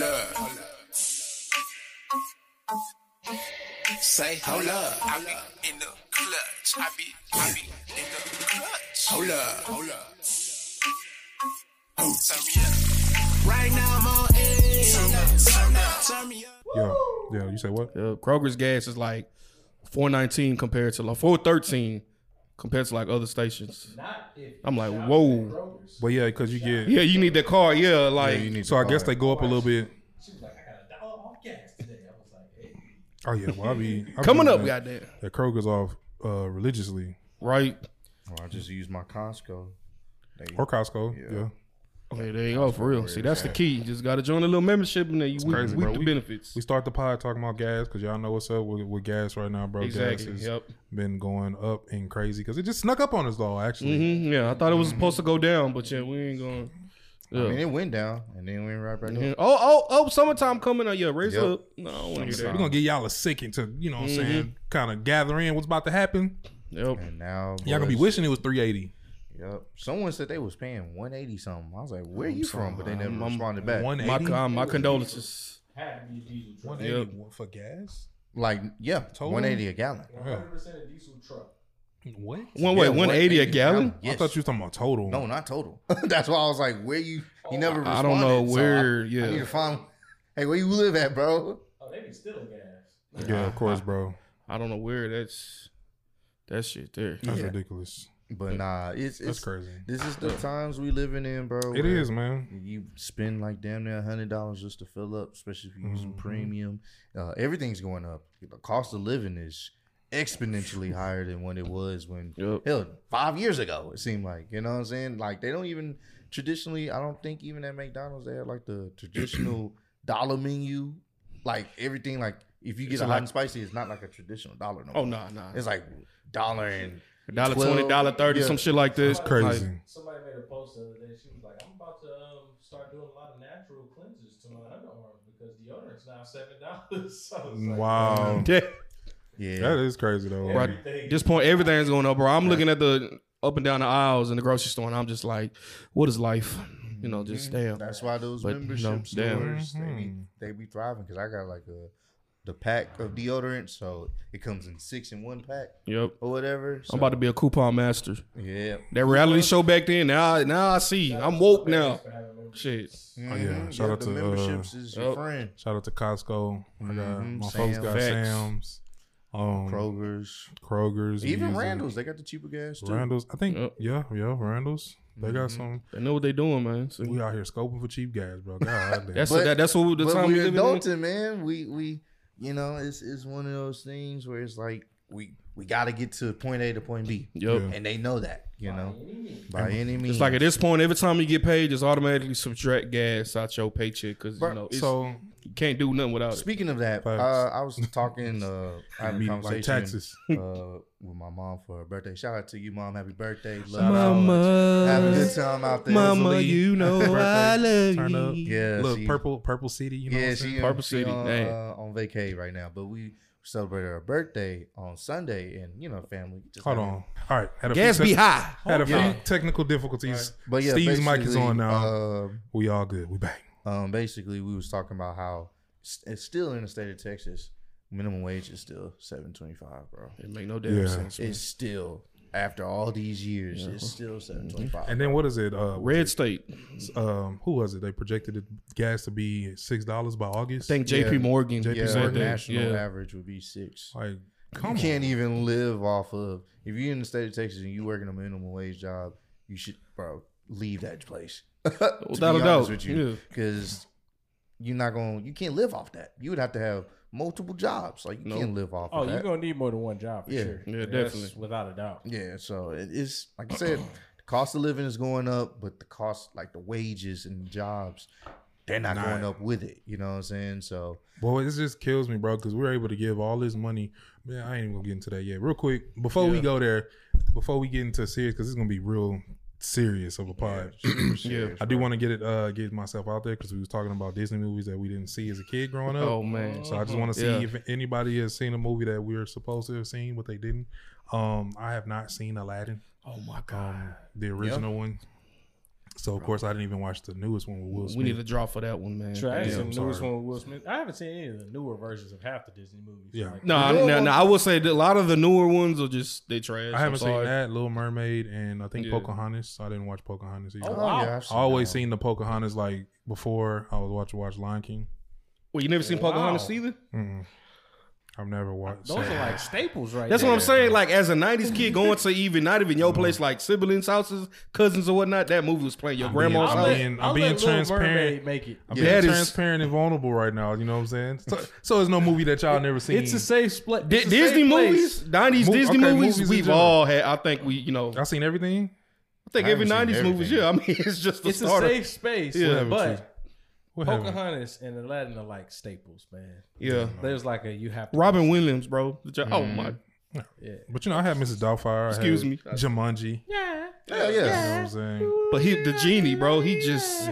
hold up. Say, hold up. I be in the clutch. I be, I be in the clutch. Hold up, hold up. Oh, turn me up. Right now I'm on edge. Turn up, turn up, turn me up. Yeah, yeah. You say what? Yeah, Kroger's gas is like four nineteen compared to like four thirteen compared to like other stations. I'm like, whoa. But yeah, because you get. Yeah, you need that car. Yeah, like you need So I guess they go up a little bit. She was like, I got a dollar off gas today. I was like, hey. Oh yeah, well I be I be coming up, doing goddamn. That Kroger's off uh, religiously Right. Oh, I just use my Costco. They, or Costco. Yeah, Okay, there you go for real. See, that's the key. You just got to join a little membership and then you we, crazy, we bro. the We- benefits. we start the pod talking about gas because y'all know what's up with, with gas right now, bro. Exactly, Gas has yep. been going up and crazy because it just snuck up on us though. Actually, hmm Yeah, I thought it was supposed to go down, but yeah, we ain't going. I mean, it went down and then went right back Yeah. up. Oh, oh, oh! Summertime coming out. Yeah, raise Yep. up. No, I don't want to hear we're gonna get y'all a second to you know what I'm Mm-hmm. saying, kind of gather in what's about to happen. Yep. And now Y'all gonna be boys- wishing it was 380. Yep. Someone said they was paying 180 something. I was like, where you from? But they never I'm- I'm- responded back. My, 180 uh, my condolences. Had to be a diesel truck. 180 for gas. Like, yeah, Total? 180 a gallon. 100% a diesel truck. What? One way, Yeah, one eighty a gallon. Yes. I thought you was talking about total. No, not total. That's why I was like, where you? He never responded. I don't know so where- I, yeah. I need to find. Hey, where you live at, bro? Oh, they be stealing gas. Yeah, of course, bro. I don't know where that's that shit there. That's Yeah. ridiculous. But nah, it's That's it's crazy. This is the times we living in, bro. It is, man. You spend like damn near hundred dollars just to fill up, especially if you're using Mm-hmm. premium. Uh, everything's going up. The cost of living is exponentially higher than what it was when Yep. hell five years ago. It seemed like you know what I'm saying. Like they don't even traditionally. I don't think even at McDonald's they have like the traditional dollar menu. Like everything, like if you get a hot and spicy, it's not like a traditional dollar. No Oh no, nah, nah. It's like dollar and Dollar 12, twenty, dollar thirty, yeah. some shit like this. Crazy. Like, Somebody made a post the other day. She was like, I'm about to um, start doing a lot of natural cleanses to my underarms because deodorant's now $7. so like, Wow. yeah. yeah. That is crazy though. Right. At this point, everything's going up, bro. I'm looking at the up and down the aisles in the grocery store, and I'm just like, what is life? You know, just damn. That's why those But, membership no, damn. stores they be they be thriving because I got like a the pack of deodorant, so it comes in six in one pack Yep. or whatever. I'm about to be a coupon master. yeah. That reality show back then. Now, now I see. I'm woke now. Shit. Oh yeah. Shout out the to uh, memberships is your Yep. friend. shout out to Costco. I got Mhm. my folks got Facts. Sam's, um, Kroger's, Kroger's, even Music. Randall's, they got the cheaper gas too. Randall's. I think Yep. yeah, yeah, Randall's. They got Mm-hmm. some. They know what they doing, man. See, We out here scoping for cheap gas, bro. God damn. that's But- that, that's what the but time we we're live in. adulting, man. We we you know it's it's one of those things where it's like we we got to get to point A to point B, Yep. and they know that you know by any means. It's like at this point, every time you get paid, just automatically subtract gas out your paycheck because you know it's, so you can't do nothing without it. Speaking of that, uh, I was talking, uh, I had a Meet conversation like taxes. uh, with my mom for her birthday. Shout out to you, mom. Happy birthday. Love Shout you. Mama, Have a good time out there. Mama, Rosalie, you know happy birthday. I love Turn up. you. Yeah, look, she, purple, purple city. You know what I'm she, saying? Purple she City, on, dang. uh, on vacay right now. But we celebrated her birthday on Sunday, and you know, family. Just Hold having- on. All right. Had a Gas few be tec- high. Had a few Yeah. technical difficulties. But yeah, Steve's mic is on now. Uh, we all good. We back. Um, basically, we was talking about how it's still in the state of Texas. Minimum wage is still seven twenty five, bro. It make no damn Yeah. sense. man. It's still after all these years, it's still seven twenty five. And then what is it? Uh, Red State. um, who was it? They projected the gas to be six dollars by August. I think J.P. Yeah. Morgan JP yeah, said that. national Yeah. average would be six. like, You come can't even live off of if you're in the state of Texas and you working a minimum wage job, you should, bro, leave that place. To Without be a honest doubt, with you, yeah. because you're not gonna, you can't live off that. You would have to have multiple jobs. Like you No. can't live off. Oh, of you're that. gonna need more than one job for Yeah. sure. Yeah, That's definitely. without a doubt. Yeah, so it is like I said, the cost of living is going up, but the cost, like the wages and jobs, they're not Nah. going up with it. You know what I'm saying? So Boy, this just kills me, bro, because we're able to give all this money. Man, I ain't even gonna get into that yet. Real quick, before we go there, before we get into serious, because it's gonna be real serious of a pod. Yeah. I do want to get it, uh, get myself out there because we was talking about Disney movies that we didn't see as a kid growing up. Oh man. So I just want to see Yeah. if anybody has seen a movie that we are supposed to have seen, but they didn't. Um, I have not seen Aladdin, Oh my god. the original one. So of course I didn't even watch the newest one with Will Smith. We need a draw for that one, man. Sure, I Yeah, seen the newest sorry. one with Will Smith. I haven't seen any of the newer versions of half the Disney movies. Yeah. Like, No, I, no, no, I will say that a lot of the newer ones are just they trash. I haven't I'm seen sorry. that Little Mermaid and I think Yeah. Pocahontas. I didn't watch Pocahontas either. Oh, wow. yeah, I've I always that. seen the Pocahontas like before I was watching watch Lion King. Well, you never seen Wow. Pocahontas either? Mm-mm. I've never uh, watched. those are like staples, right? That's there. what I'm saying. Like as a '90s kid, going to even not even your place, like siblings' houses, cousins or whatnot. That movie was playing your I'm grandma's being- I'll house. let, being- I'm I'll being transparent. Make it. I'm Yeah, being that is- transparent and vulnerable right now. You know what I'm saying? So, so it's no movie that y'all never seen. It's a safe split. Di- Disney movies, '90s Mo- Disney okay, movies, movies we've all had. I think we, you know, Y'all seen everything? I think I every '90s movies. Yeah, I mean, it's just the It's a safe space. Yeah. But haven't you- What happened? Pocahontas and Aladdin are like staples, man. Yeah, There's like a you have to Robin Williams, bro. The jo- Oh mm-hmm. my, Yeah. But you know, I had Mrs. Doubtfire. Excuse me. Jumanji. Yeah. Hell You know what yeah. I'm saying? but he, the genie, bro. He just.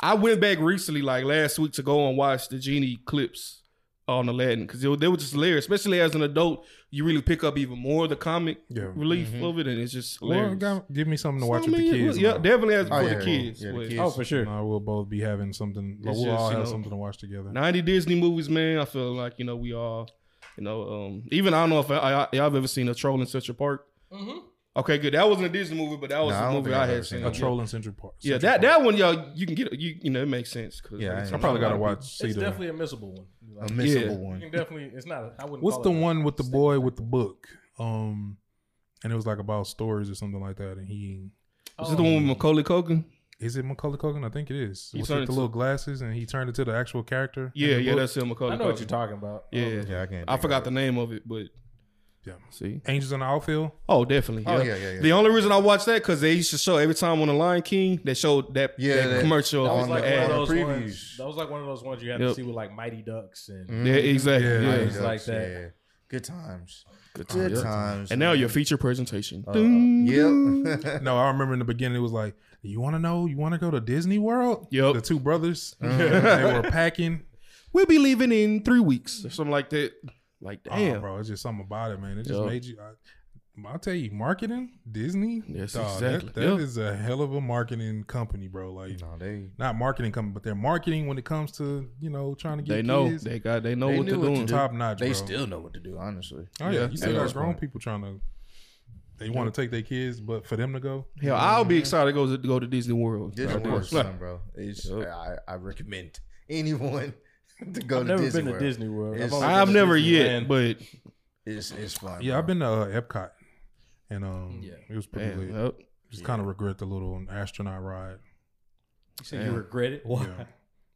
I went back recently, like last week, to go and watch the genie clips on Aladdin because they, they were just hilarious. Especially as an adult, you really pick up even more of the comic Yeah. relief of it, and it's just Well, hilarious. go- give me something to watch So, with the I mean, kids. Yeah, definitely as Oh, for yeah, the kids. yeah, the kids. Oh, for sure. You we'll both be having something. It's we'll all just, you have know, something to watch together. 90 Disney movies, man. I feel like, you know, we all, you know, um, even I don't know if I, I, y'all have ever seen A Troll in Central Park. Mm-hmm. Okay, good. That wasn't a Disney movie, but that was Nah, I a don't movie think I I've had ever seen. seen A that. troll in Central Park. Yeah, Central that Park. that one, y'all, you can get, you you know, it makes sense. Cause Yeah, I it's- ain't I probably gotta of watch. See It's the. definitely a missable one. A Like, missable Yeah. you one. can definitely. It's not. I wouldn't. What's call the it a one with the staple. boy with the book? Um, and it was like about stories or something like that. And he people. Is it the one with Macaulay Culkin? is it Macaulay Culkin? I think it is. He With turned the into- little glasses, and he turned into the actual character. in Yeah, the yeah, book. that's him. Macaulay I know Culkin. what you're talking about. Yeah. Yeah, I can't. I think forgot of the it. name of it, but Yeah. see. Angels in the Outfield. Oh, definitely. Oh, yeah. yeah, yeah, yeah. The only reason I watched that because they used to show every time on the Lion King they showed that, Yeah, that that- commercial That was like the one of those previews. ones. That was like one of those ones you had Yep. to see with like Mighty Ducks and. Yeah, exactly. Yeah, Yeah, yeah, It's like that. Yeah. Good times. Good Good times. times. And now your feature presentation. Uh, Yep. No, I remember in the beginning it was like, "You want to know? You want to go to Disney World?" Yep. The two brothers, Mm-hmm. they were packing. We'll be leaving in three weeks or something like that. Like, Oh, damn. bro, it's just something about it, man. It just Yup. made you. I, I'll tell you, marketing Disney. Yes, dawg, exactly. That, that Yep. is a hell of a marketing company, bro. Like, no, they. not marketing company, but they're marketing when it comes to you know trying to get they know. kids They got. They know They what they're to doing. do. top notch. They bro. still know what to do. Honestly. Oh yeah, Yeah, you still at got grown point. people trying to. They want to take their kids, but for them to go, Hell, I'll be excited to go to, go to Disney World. Disney Of World, course. son, bro. It's, I, I recommend anyone to go I've to never Disney been to Disney World. It's- only I've been to never yet, Disneyland. but It's it's fun. yeah, bro. I've been to uh, Epcot, and um, Yeah. it was pretty man, lit. yep. Just kind of regret the little astronaut ride. You said Yeah. you regret it. Why? Yeah.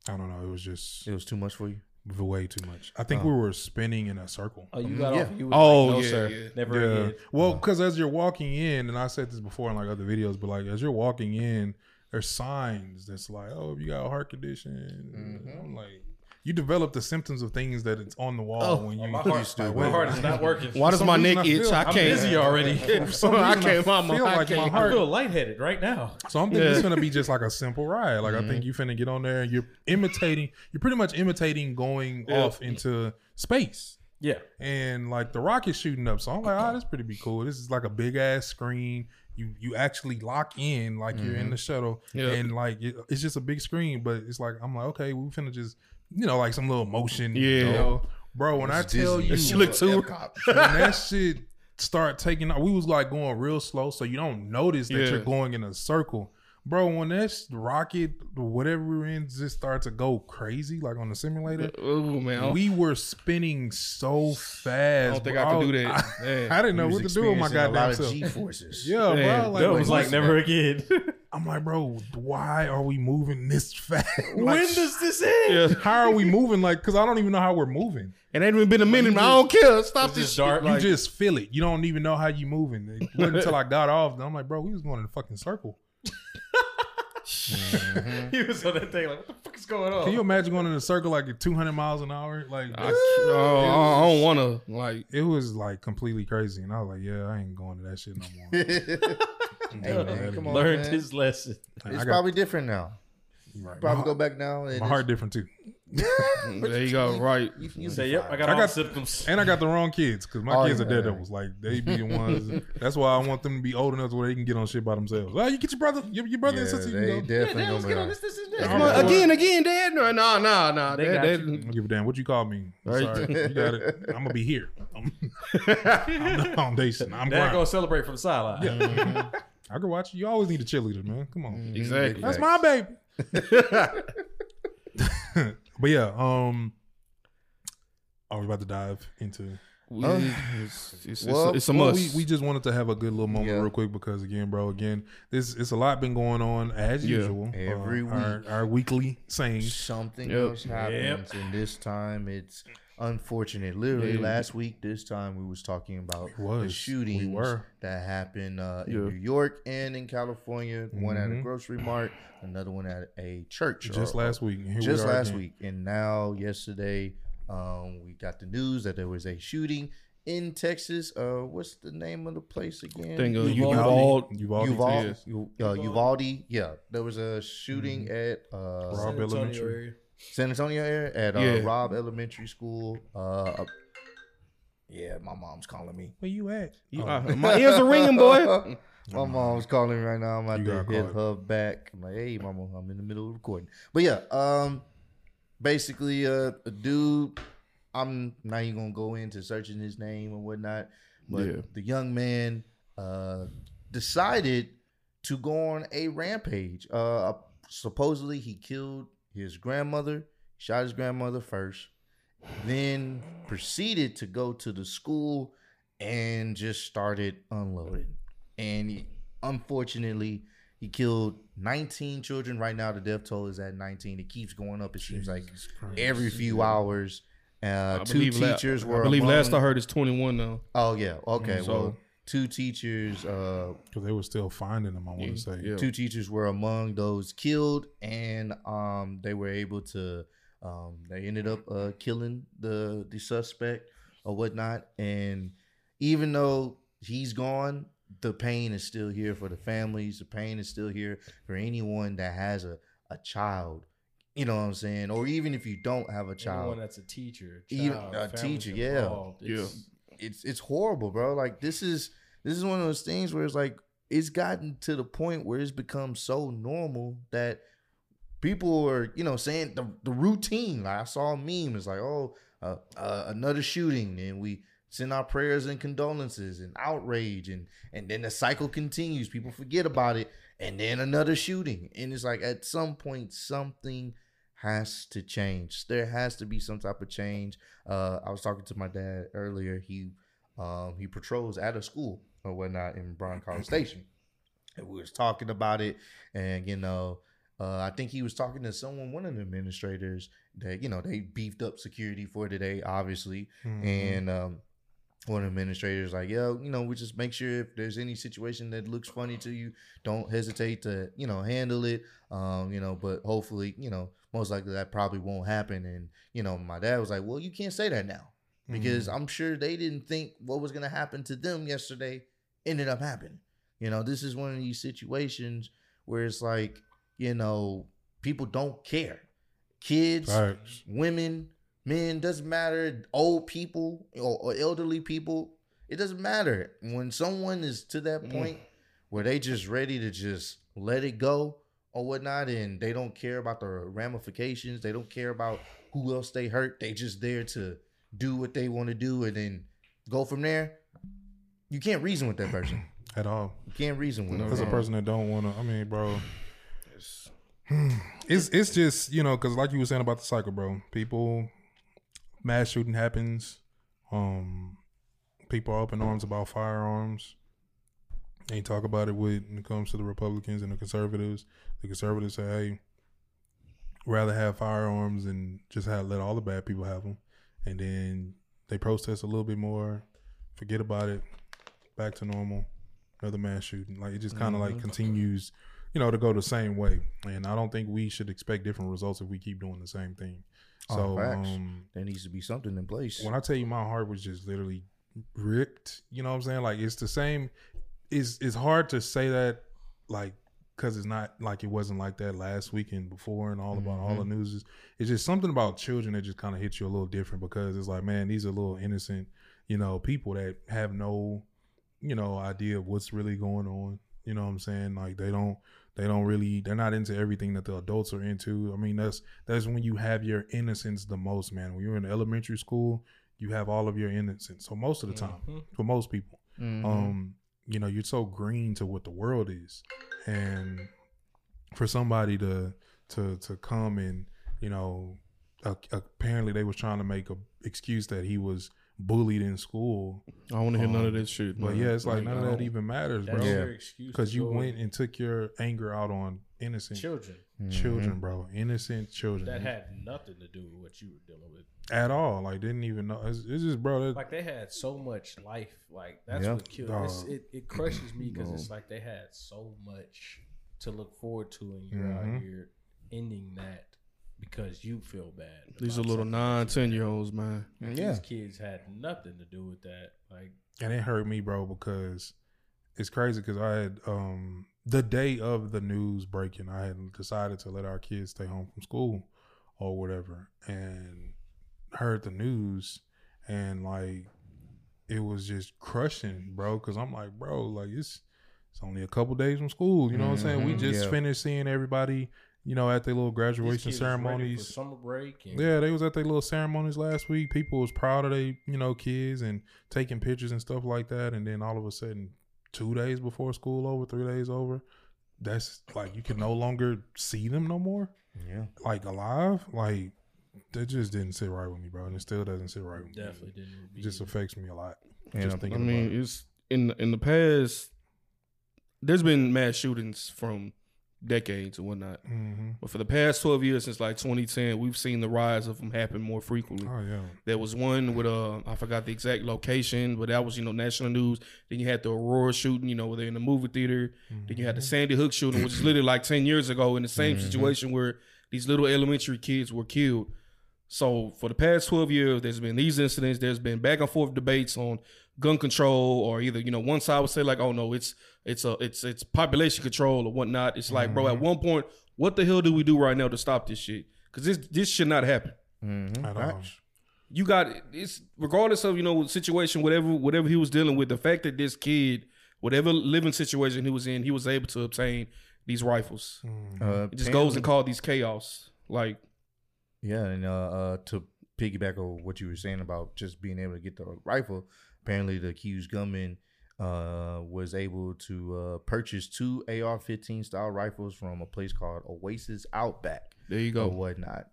I don't know. It was just It was too much for you. way too much. I think Oh. we were spinning in a circle. Oh, you got Yeah. off. You was Oh, like, no, yeah, sir. yeah. Never Yeah. again. Well, because as you're walking in, and I said this before in like other videos, but like as you're walking in, there's signs that's like, oh, if you got a heart condition, Mhm. I'm like you develop the symptoms of things that it's on the wall Oh, when you My heart, used to. my heart is not working. Why does my reason neck I itch? feel- I I'm can't. busy already. I can't. I I'm- feel I like my can't. I heart. feel lightheaded right now. So I'm thinking Yeah. it's gonna be just like a simple ride. Like I think mm-hmm. you finna get on there and you're imitating. You're pretty much imitating going Yeah. off into space. Yeah. and like the rocket's shooting up. So I'm like, ah, oh, this pretty be cool. This is like a big ass screen. You you actually lock in like you're in mm-hmm. the shuttle, Yeah. and like it, it's just a big screen. But it's like I'm like, okay, we're finna just you know like some little motion. Yeah. you know? bro. When I It's tell Disney. you, She looked too. Epcot. when that shit start taking off, we was like going real slow, so you don't notice that Yeah. you're going in a circle. Bro, when that rocket, whatever we're in, just starts to go crazy, like on the simulator, Oh man, we were spinning so fast. I don't think bro. I could do I- that. Man. I, didn't know what to do with my experiencing a lot goddamn of self. G forces. Yeah, Man, bro. Like, That was like what- never again. I'm like, bro, why are we moving this fast? when does this end? Yeah. how are we moving? Like, because I don't even know how we're moving. It ain't even been a minute. I don't care. Stop this just shit. dark. You just feel it. You don't even know how you moving. It wasn't until I got off. I'm like, bro, we was going in a fucking circle. he was on that thing like, what the fuck is going on? Can you imagine going in a circle like at 200 miles an hour? Like, I, oh, I- I don't want to. Like, it was like completely crazy. And I was like, yeah, I ain't going to that shit no more. Hey, man, come on, Learned man. his lesson. I It's got- probably different now. right. Probably my, go back now. and my heart different too. there you go. Right. You, you Say, yep. I got I got- symptoms. And I got the wrong kids because my Oh, kids yeah, are yeah. daredevils. Like they be the ones. That's why I want them to be old enough where they can get on shit by themselves. Well, you get your brother, your, your brother and Yeah, sister. You they can go. definitely gonna be all right. this, this, I'm Come on, again, again, Dad. No, no, no, no. They That- got that- I don't give a damn what you call me. I'm Right. Sorry, you got it. I'm gonna be here. I'm, I'm the foundation. I'm Dad grind. gonna celebrate from the sideline. Yeah. I can watch you. You always need a cheerleader, man. Come on. Exactly. That's my baby. but yeah, um, are we about to dive into? We- Uh, it's, it's, it's, well, it's a Well, must. we, we just wanted to have a good little moment Yeah. real quick because again, bro, again, this it's a lot been going on as Yeah. usual. Every Uh, our, week. our weekly saying Something Yep. else happens, and this time it's unfortunate. Literally, Yeah. last week, this time we was talking about was. the shootings We were. that happened uh, in Yeah. New York and in California. One at a Mhm. grocery mart, another one at a church. Just or- last week. here just are last again. week, and now yesterday, um, we got the news that there was a shooting in Texas. Uh, what's the name of the place again? Thing, uh, Uvalde. Uvalde. Uvalde. Uvalde, yes. U- uh, Uvalde. Yeah, there was a shooting at uh, Robb San Antonio Elementary. San Antonio area at uh, Yeah. Robb Elementary School. Uh, yeah, my mom's calling me. Where you at? You- Oh. uh, my ears are ringing, boy. my mom's calling me right now. I'm about to hit her back. I'm like, hey, mama, I'm in the middle of recording. But yeah, um, basically, uh, a dude. I'm not even gonna go into searching his name and whatnot, but Yeah. the young man uh decided to go on a rampage. Uh, supposedly he killed his grandmother, shot his grandmother first, then proceeded to go to the school and just started unloading. And he- unfortunately, he killed 19 children. Right now, the death toll is at 19. It keeps going up. It seems like Christ. every few hours. Uh, two teachers la- teachers I were. believe last I heard it's 21 now. Oh yeah. Okay. So- well, two teachers. Uh, Because they were still finding them, I want to say. Yeah. two teachers were among those killed, and um, they were able to. Um, they ended up uh, killing the the suspect or whatnot, and even though he's gone, the pain is still here for the families. The pain is still here for anyone that has a a child. You know what I'm saying? Or even if you don't have a Anyone child, that's a teacher, Even child, a families teacher, yeah. involved, it's- it's horrible, bro. Like this is this is one of those things where it's like it's gotten to the point where it's become so normal that people are you know saying the the routine. Like I saw a meme. It's like oh uh, uh, another shooting, and we send our prayers and condolences and outrage, and and then the cycle continues. People forget about it, and then another shooting, and it's like at some point something has to change. There has to be some type of change. Uh, I was talking to my dad earlier. He um, he patrols at a school or whatnot in Bryan College Station, and we was talking about it. And you know, uh, I think he was talking to someone, one of the administrators that you know they beefed up security for today, obviously. Mhm. And um, one of the administrators like, yo, you know, we just make sure if there's any situation that looks funny to you, don't hesitate to, you know, handle it. Um, you know, but hopefully, you know, most likely that probably won't happen. And, you know, my dad was like, Well, you can't say that now. Because I'm sure they didn't think what was gonna happen to them yesterday ended up happening. You know, this is one of these situations where it's like, you know, people don't care. Kids, women, men, doesn't matter. Old people or, or elderly people, it doesn't matter. When someone is to that Mm. point where they just ready to just let it go or whatnot, and they don't care about the ramifications, they don't care about who else they hurt. They just there to do what they want to do and then go from there. You can't reason with that person. At all. You can't reason with No, them. As a person that don't want to, I mean, bro, it's it's just you know because like you were saying about the cycle, bro. People, mass shooting happens. Um, people are up in arms about firearms. They talk about it with when it comes to the Republicans and the conservatives. The conservatives say, "Hey, rather have firearms and just have let all the bad people have them," and then they protest a little bit more, forget about it, back to normal another mass shooting. Like it just kind of like continues, you know, to go the same way. And I don't think we should expect different results if we keep doing the same thing. Oh, So facts. um, There needs to be something in place. when I tell you my heart was just literally ripped, you know what I'm saying? Like it's the same. It's it's hard to say that like because it's not like it wasn't like that last weekend before and all about all the Mm-hmm. news. Is, it's just something about children that just kind of hits you a little different because it's like, man, these are little innocent, you know, people that have no, you know, idea of what's really going on. You know what I'm saying? Like they don't, they don't really, they're not into everything that the adults are into. I mean, that's that's when you have your innocence the most, man. When you're in elementary school, you have all of your innocence. So most of the time, Mhm. for most people, Mhm. um you know you're so green to what the world is and for somebody to to to come and you know uh, apparently they was trying to make a excuse that he was bullied in school I don't want to hear none of this shit. but man. yeah it's like none of that even matters That's bro your excuse. because you went and took your anger out on innocent children children bro innocent children that had nothing to do with what you were dealing with. at all like didn't even know it's, it's just bro that, Like they had so much life. Like that's Yeah. what killed. It's, it it crushes me because it's like they had so much to look forward to, and you're Mhm. out here ending that because you feel bad. These are little something nine, that you ten did. year olds, man. Yeah. These kids had nothing to do with that. Like and it hurt me, bro, because it's crazy. Because I had um the day of the news breaking, I had decided to let our kids stay home from school or whatever, and heard the news, and like it was just crushing, bro. Because I'm like, bro, like it's it's only a couple days from school. You know what I'm saying? We Mhm, just yeah. finished seeing everybody, you know, at their little graduation kids was ready for ceremonies. summer break. And Yeah, they was at their little ceremonies last week. People was proud of they, you know, kids and taking pictures and stuff like that. And then all of a sudden, two days before school over, three days over, that's like you can no longer see them no more, Yeah. like alive. Like that just didn't sit right with me, bro, and it still doesn't sit right with definitely me. Definitely didn't. It just affects me a lot. And just I- thinking I mean, about it. it's in in the past. There's been mass shootings from decades and whatnot, hmm but for the past twelve years since like 2010, we've seen the rise of them happen more frequently. Oh yeah, There was one with uh I forgot the exact location, but that was you know national news. Then you had the Aurora shooting, you know, where they're in the movie theater. Then you had the Sandy Hook shooting, which is literally like ten years ago in the same situation where these little elementary kids were killed. So for the past twelve years, there's been these incidents. There's been back and forth debates on gun control, or either you know one side would say like, oh no, it's it's a it's it's population control or whatnot. It's like, bro, at one point, what the hell do we do right now to stop this shit? Because this this should not happen Mhm. At all. Facts. you got it's regardless of you know situation whatever whatever he was dealing with the fact that this kid whatever living situation he was in he was able to obtain these rifles Uh, it just goes and call these chaos like Yeah, and uh, uh, to piggyback on what you were saying about just being able to get the rifle, apparently the accused gunman uh, was able to uh, purchase two AR-15 style rifles from a place called Oasis Outback there you go or go whatnot,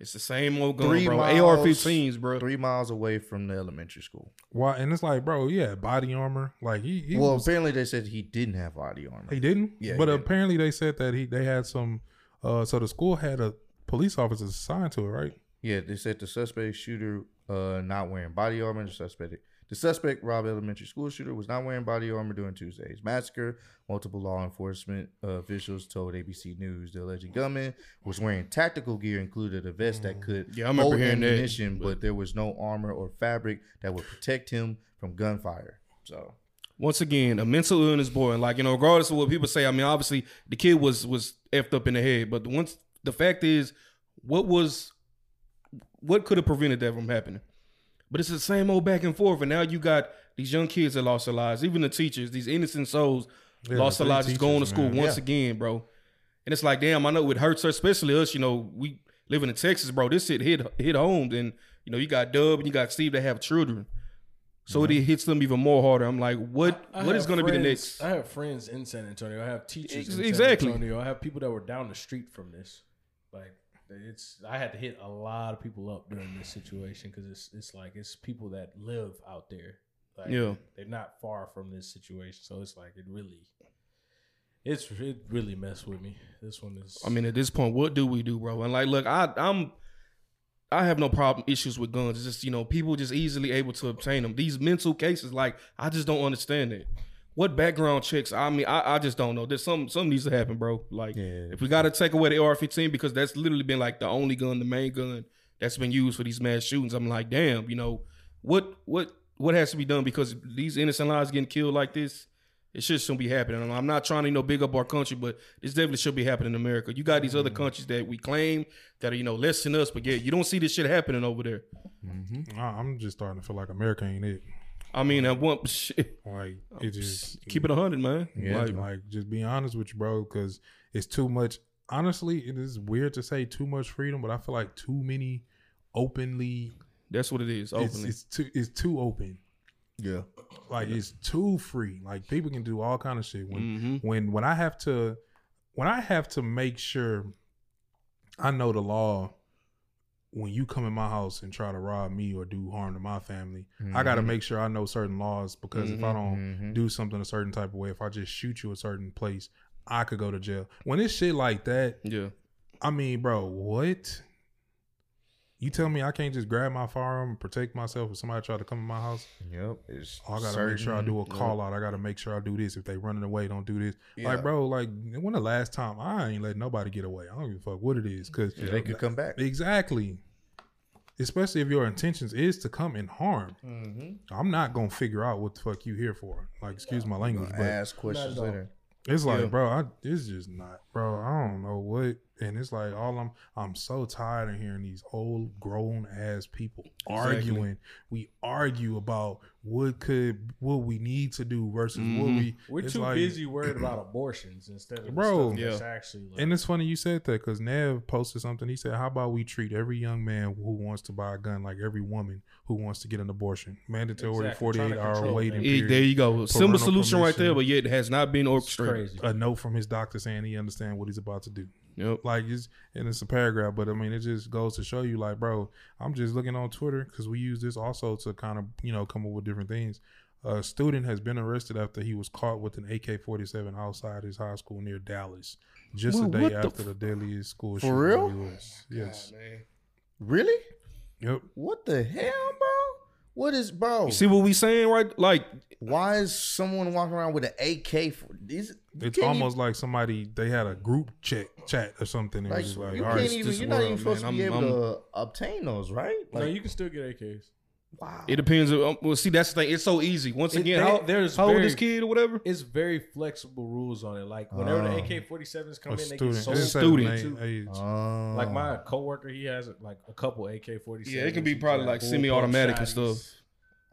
it's the same old gun Three bro miles- ar-15s bro three miles away from the elementary school. why? And it's like, bro, yeah, body armor. Like he, he well, was, apparently they said he didn't have body armor. He didn't. Yeah, he but didn't. apparently they said that he they had some. Uh, so the school had a police officers assigned to it, right? Yeah, they said the suspect shooter uh, not wearing body armor. The suspect, the suspect robbed elementary school shooter was not wearing body armor during Tuesday's massacre. Multiple law enforcement uh, officials told ABC News the alleged gunman was wearing tactical gear, included a vest that could Yeah, I remember hold hearing that, ammunition, but, but- there was no armor or fabric that would protect him from gunfire. So once again a mental illness boy and like you know regardless of what people say i mean obviously the kid was was effed up in the head but once the fact is what was what could have prevented that from happening but it's the same old back and forth and now you got these young kids that lost their lives even the teachers these innocent souls Yeah, lost their three lives just going to school man. once Yeah. again bro and it's like damn i know it hurts us especially us you know we living in texas bro this shit hit hit home and you know you got dub and you got steve that have children so it hits them even more harder. I'm like, what? I what is going to be the next? I have friends in San Antonio. I have teachers Ex- in exactly. San Antonio. I have people that were down the street from this. Like it's, I had to hit a lot of people up during this situation because it's, it's like it's people that live out there. Like, Yeah. they're not far from this situation, so it's like it really, it's it really messed with me. This one is. I mean, at this point, what do we do, bro? And like, look, I, I'm, I have no problem issues with guns. It's just you know, people just easily able to obtain them. These mental cases, like, I just don't understand it. What background checks? I mean, I, I just don't know. There's some something needs to happen, bro. Like, Yeah. if we got to take away the AR-15 because that's literally been like the only gun, the main gun that's been used for these mass shootings. I'm like, damn, you know, what what what has to be done because these innocent lives getting killed like this. It should shouldn't be happening. I'm not trying to you know big up our country, but this definitely should be happening in America. You got these other Mm. countries that we claim that are you know less than us, but yeah, you don't see this shit happening over there. I- I'm just starting to feel like America ain't it. I mean, at one shit, Like it just keep it hundred, man. Yeah. Like, like just be honest with you, bro, because it's too much. Honestly, it is weird to say too much freedom, but I feel like too many openly. that's what it is. It's, Openly, it's too it's too open. Yeah. Like it's too free. Like people can do all kind of shit. When Mhm. when when I have to when I have to make sure I know the law. When you come in my house and try to rob me or do harm to my family, I got to Mm-hmm. make sure I know certain laws because if I don't Mhm. do something a certain type of way, if I just shoot you a certain place, I could go to jail. When it's shit like that, yeah. I mean, bro, what? You tell me I can't just grab my firearm and protect myself if somebody try to come in my house? Yep. It's I gotta make sure I do a call out. I gotta make sure I do this. If they running away, don't do this. Yeah. Like, bro, like when the last time I ain't letting nobody get away. I don't give a fuck what it is, cause Yeah, they could come back. exactly. Especially if your intentions is to come and harm. Mm-hmm. I'm not gonna figure out what the fuck you here for. Like, excuse my language, but Ask questions later. It's like, Yeah. bro, I it's just not, bro. I don't know what, and it's like all I'm. I'm so tired of hearing these old grown ass people arguing. We argue about what could, what we need to do versus what Mhm. we. We're too like- busy worried about abortions instead of Bro. the stuff that's Yeah. actually like, And it's funny you said that because Nev posted something. He said, "How about we treat every young man who wants to buy a gun like every woman who wants to get an abortion? Mandatory Exactly. forty eight hour waiting things. Period. there you go. Simple Parental solution right there, but yet it has not been orchestrated. a note from his doctor saying he understands what he's about to do. Yep. like it's and it's a paragraph but i mean it just goes to show you like bro i'm just looking on twitter because we use this also to kind of you know come up with different things a student has been arrested after he was caught with an ak-47 outside his high school near dallas just Well, a day what the after the deadliest school For shooting real? in the US. yes Really? yep What the hell, bro? What is, bro? You see what we saying, right? Like, Why is someone walking around with an AK? For, is, it's can't almost like somebody they had a group chat chat or something and even, it was like, like you all can't right even. You're not even supposed man. to be I'm- able to obtain those, right? no, you can still get AKs. Wow. it depends. On, um, well, see, that's the thing. It's so easy. Once It- again, they- how, there's how old very- this kid or whatever? It's very flexible rules on it. Like whenever Oh. the AK-47s come a in, they student get It sold. didn't the student. name, age. Oh. Like my oh. coworker, he has like a couple AK-47s. Yeah, it can be probably got like semi-automatic and stuff.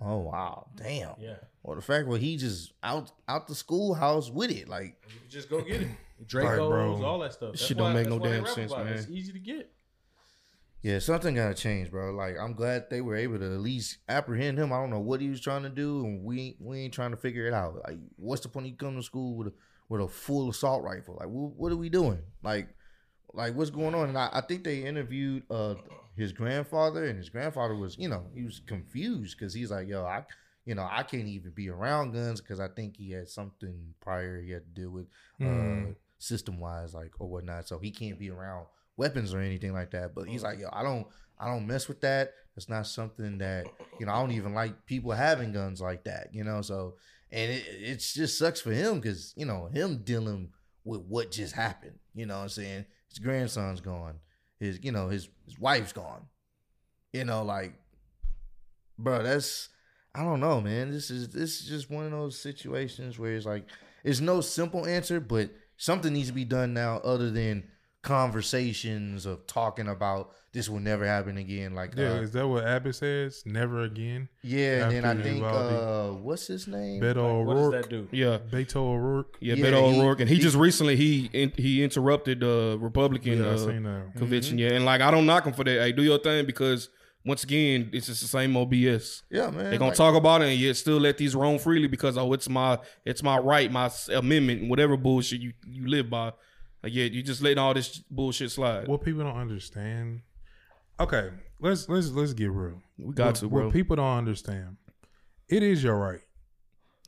Oh wow, damn. Yeah, Well, the fact where he just out out the schoolhouse with it, like you just go get it. Like, Dracos, bro. all that stuff. That's Shit don't make no damn sense, man. It's easy to get. Yeah, something gotta change, bro. Like I'm glad they were able to at least apprehend him. I don't know what he was trying to do, and we we ain't trying to figure it out. Like, what's the point? He come to school with a with a full assault rifle. Like, wh- what are we doing? Like, like what's going on? And I, I think they interviewed uh his grandfather, and his grandfather was, you know, he was confused because he's like, yo, I. You know, I can't even be around guns because I think he had something prior he had to deal with uh, Mm. system wise, like or whatnot. So he can't be around weapons or anything like that. But he's like, mm-hmm. yo, I don't, I don't mess with that. It's not something that you know. I don't even like people having guns like that. You know, so and it it just sucks for him because you know him dealing with what just happened. You know, what I'm saying his grandson's gone. His you know his his wife's gone. You know, like, bro, that's I don't know, man. This is this is just one of those situations where it's like it's no simple answer, but something needs to be done now other than conversations of talking about this will never happen again. Like yeah uh, is that what abbott says never again yeah, and then I think uh what's his name? beto Like, what does o'rourke that do? Yeah. beto o'rourke Yeah, Yeah, Beto he- O'Rourke, and he, he- just recently he in, he interrupted the Republican yeah uh, seen that convention. Yeah, and like I don't knock him for that. Hey, do your thing because once again, it's just the same old BS. Yeah, man. They're gonna like- talk about it and yet still let these roam freely because oh, it's my it's my right, my amendment, whatever bullshit you you live by. Like, yeah, you just letting all this bullshit slide. what people don't understand okay let's let's let's get real we got what, to, bro. what people don't understand it is your right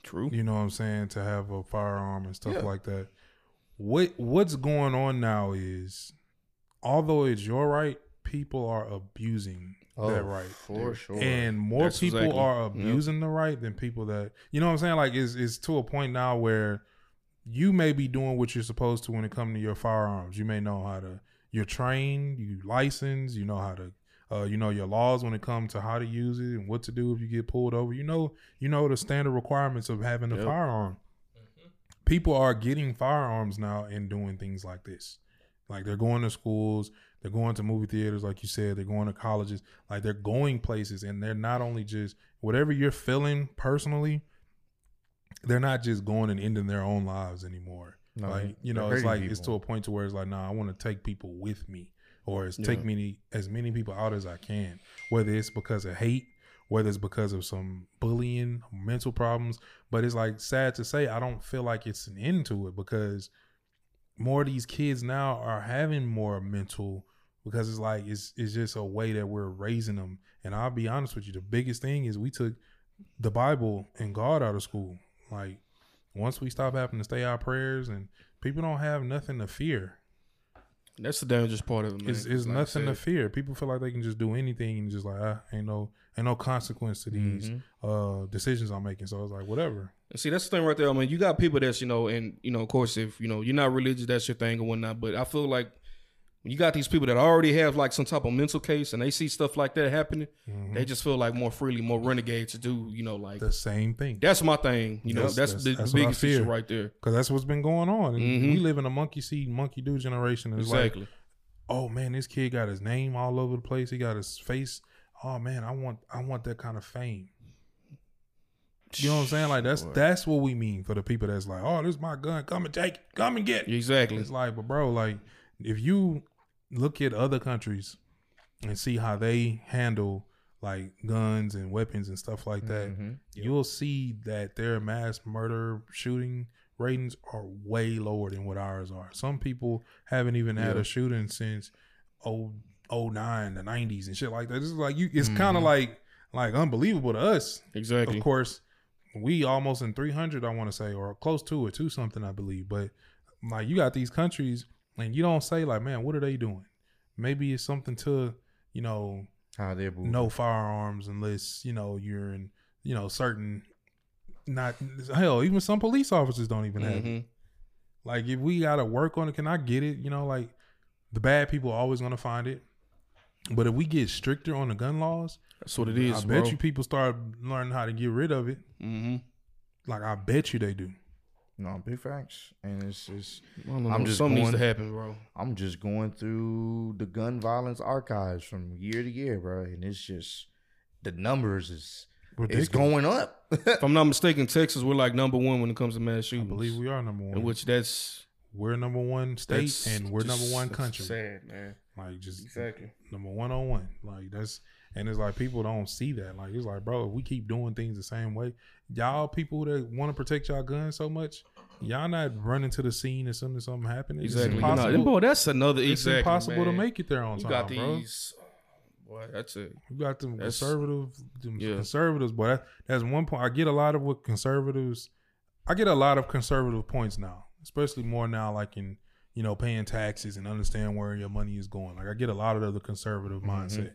True. you know what i'm saying to have a firearm and stuff Yeah. like that what what's going on now is although it's your right people are abusing Oh, that right for sure. and more That's people exactly- are yep. abusing the right than people that you know what I'm saying. Like it's it's to a point now where you may be doing what you're supposed to when it comes to your firearms. You may know how to you're trained, you license, you know how to uh, you know your laws when it comes to how to use it and what to do if you get pulled over. You know you know the standard requirements of having a Yep. firearm. people are getting firearms now and doing things like this. Like they're going to schools, they're going to movie theaters, like you said, they're going to colleges, like they're going places, and they're not only just whatever you're feeling personally, they're not just going and ending their own lives anymore. No, like you know, it's like it's to a point to where it's like, nah, I want to take people with me, or it's take many as many people out as I can, whether it's because of hate, whether it's because of some bullying, mental problems. But it's like sad to say, I don't feel like it's an end to it because more of these kids now are having more mental because it's like it's it's just a way that we're raising them. And I'll be honest with you, the biggest thing is we took the Bible and God out of school. Like once we stop having to stay our prayers and people don't have nothing to fear. That's the dangerous part of it, man. It's, it's Like nothing to fear. People feel like they can just do anything and just like ah, ain't no ain't no consequence to these Mm-hmm. uh decisions I'm making. So I was like whatever. And see, that's the thing right there. I mean, you got people that's, you know, and, you know, of course, if, you know, you're not religious, that's your thing or whatnot. But I feel like when you got these people that already have like some type of mental case and they see stuff like that happening, Mm-hmm. they just feel like more freely, more renegade to do, you know, like The same thing. that's my thing. You know, That's- that's, that's- the, that's biggest issue fear. right there. Cause that's what's been going on. And Mhm. we live in a monkey see, monkey do generation. It's Exactly. like, oh man, this kid got his name all over the place. He got his face. Oh man, I want I want that kind of fame. You know what I'm saying? Like that's that's what we mean for the people that's like, oh, this is my gun. Come and take it. Come and get it. exactly. It's like, but bro, like if you look at other countries and see how they handle like guns and weapons and stuff like that, Mm-hmm. you'll see that their mass murder shooting ratings are way lower than what ours are. Some people haven't even had a shooting since oh oh nine, the nineties and shit like that. This is like you it's kind of like like unbelievable to us. Exactly. Of course, we almost in 300, I want to say, or close to it, to something, I believe. But like, you got these countries, and you don't say like, man, what are they doing? Maybe it's something to, you know, How they're moving. no firearms unless you know you're in, you know, certain. Not hell, even some police officers don't even have it. Mhm. Like, if we gotta work on it, can I get it? You know, like the bad people are always gonna find it. But if we get stricter on the gun laws, That's what it is, I bro. bet you people start learning how to get rid of it. Mm-hmm. Like I bet you they do. No, big facts. And it's just know, I'm just something needs to going- happen, bro. I'm just going through the gun violence archives from year to year, bro, and it's just the numbers is Ridiculous. it's going up. If I'm not mistaken, Texas we're like number one when it comes to mass I shootings. believe we are number one. in which that's we're number one state that's and we're number just- one that's country. Sad, man. Like just Exactly. number one on one. Like that's and it's like people don't see that. Like it's like, bro, if we keep doing things the same way, y'all people that want to protect y'all guns so much, y'all not running to the scene as soon as something happens. Exactly. It's impossible, and boy, that's another. it's exactly, impossible to make it there on You time, got bro. these. Boy, that's it. You got them That's- conservative, them Yeah. conservatives, but that, that's one point. I get a lot of what conservatives. I get a lot of conservative points now, especially more now, like in you know paying taxes and understand where your money is going. Like I get a lot of the conservative Mm-hmm. mindset,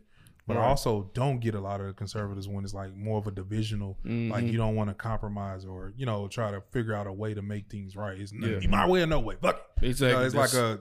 but I also don't get a lot of the conservatives when it's like more of a divisional. Like Mm-hmm. you don't want to compromise or you know try to figure out a way to make things right. It's Yeah. my way or no way. Fuck. it. You Exactly. know, it's like a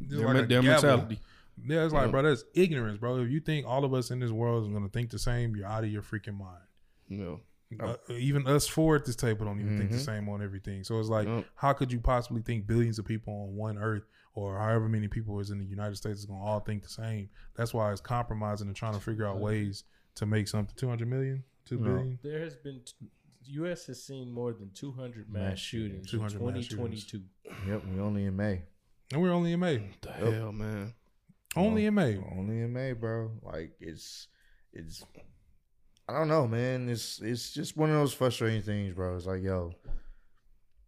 it's their, like a their mentality. Yeah, it's like, Yeah. bro, that's ignorance, bro. If you think all of us in this world is gonna think the same, you're out of your freaking mind. You know. Uh, even us four at this table don't even think the Mhm. same on everything. So it's like, how could you possibly think billions of people on one earth, or however many people is in the United States, is gonna all think the same? That's why it's compromising and trying to figure out ways to make something. Two hundred million, two No. billion. There has been, t- U.S. has seen more than 200 mass, Mass shootings 200 in 2022. yep, we only in May. and we're only in May. The hell, man. Only in May. Only in May, bro. Like it's it's I don't know, man. It's it's just one of those frustrating things, bro. It's like, yo,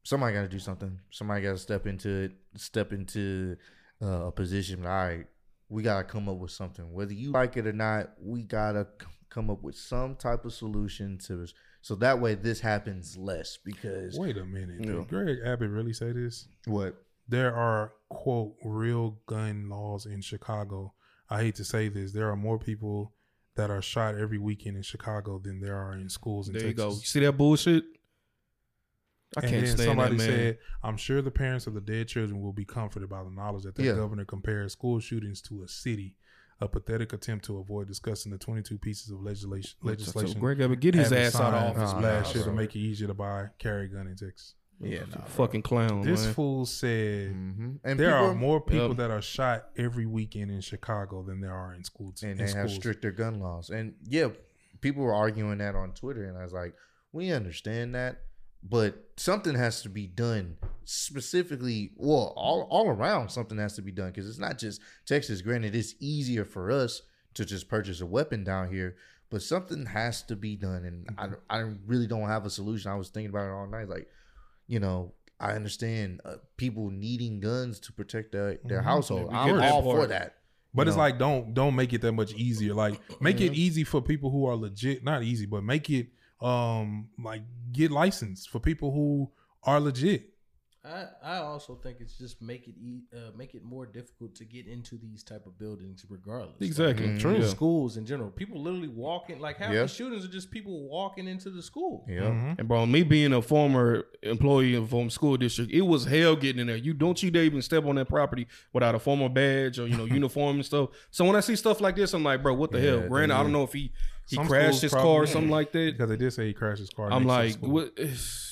somebody got to do something. Somebody got to step into it, step into uh, a position. All right, we got to come up with something. Whether you like it or not, we got to come up with some type of solution to so that way this happens less because Wait a minute. Yeah. Did Greg Abbott really say this? what there are quote real gun laws in Chicago. I hate to say this, there are more people that are shot every weekend in Chicago than there are in schools in There you Texas. go. You see that bullshit? I and can't then stand somebody that, man. said, "I'm sure the parents of the dead children will be comforted by the knowledge that the Yeah. governor compares school shootings to a city." A pathetic attempt to avoid discussing the 22 pieces of legislation. So Greg Abbott, get his ass out of office. Nah, last nah, year to make it easier to buy carry gun in Texas. Yeah, nah, Fucking clown, This man. fool said hmm And there people, are more people Yep. that are shot every weekend in Chicago than there are in schools. and in they have stricter gun laws. And yeah, people were arguing that on Twitter, and I was like, we understand that, but something has to be done specifically. Well, all all around, something has to be done because it's not just Texas. Granted, it's easier for us to just purchase a weapon down here, but something has to be done, and I I really don't have a solution. I was thinking about it all night, like you know. I understand uh, people needing guns to protect their, their Mhm. household. I'm all for that. But you it's know. like don't don't make it that much easier. Like make it Mhm. easy for people who are legit, not easy, but make it um like get licensed for people who are legit. I, I also think it's just make it e- uh, make it more difficult to get into these type of buildings regardless. Exactly. True. Yeah. Schools in general, people literally walking like half Yeah. the shootings are just people walking into the school. Yeah. Mhm. And bro, me being a former employee of from school district, it was hell getting in there. You don't you dare even step on that property without a formal badge or you know uniform and stuff. So when I see stuff like this, I'm like, bro, what the Yeah, hell? Granted, I don't know if he he Some crashed schools his car or something like that. Because they did say he crashed his car. I'm next to the like, what?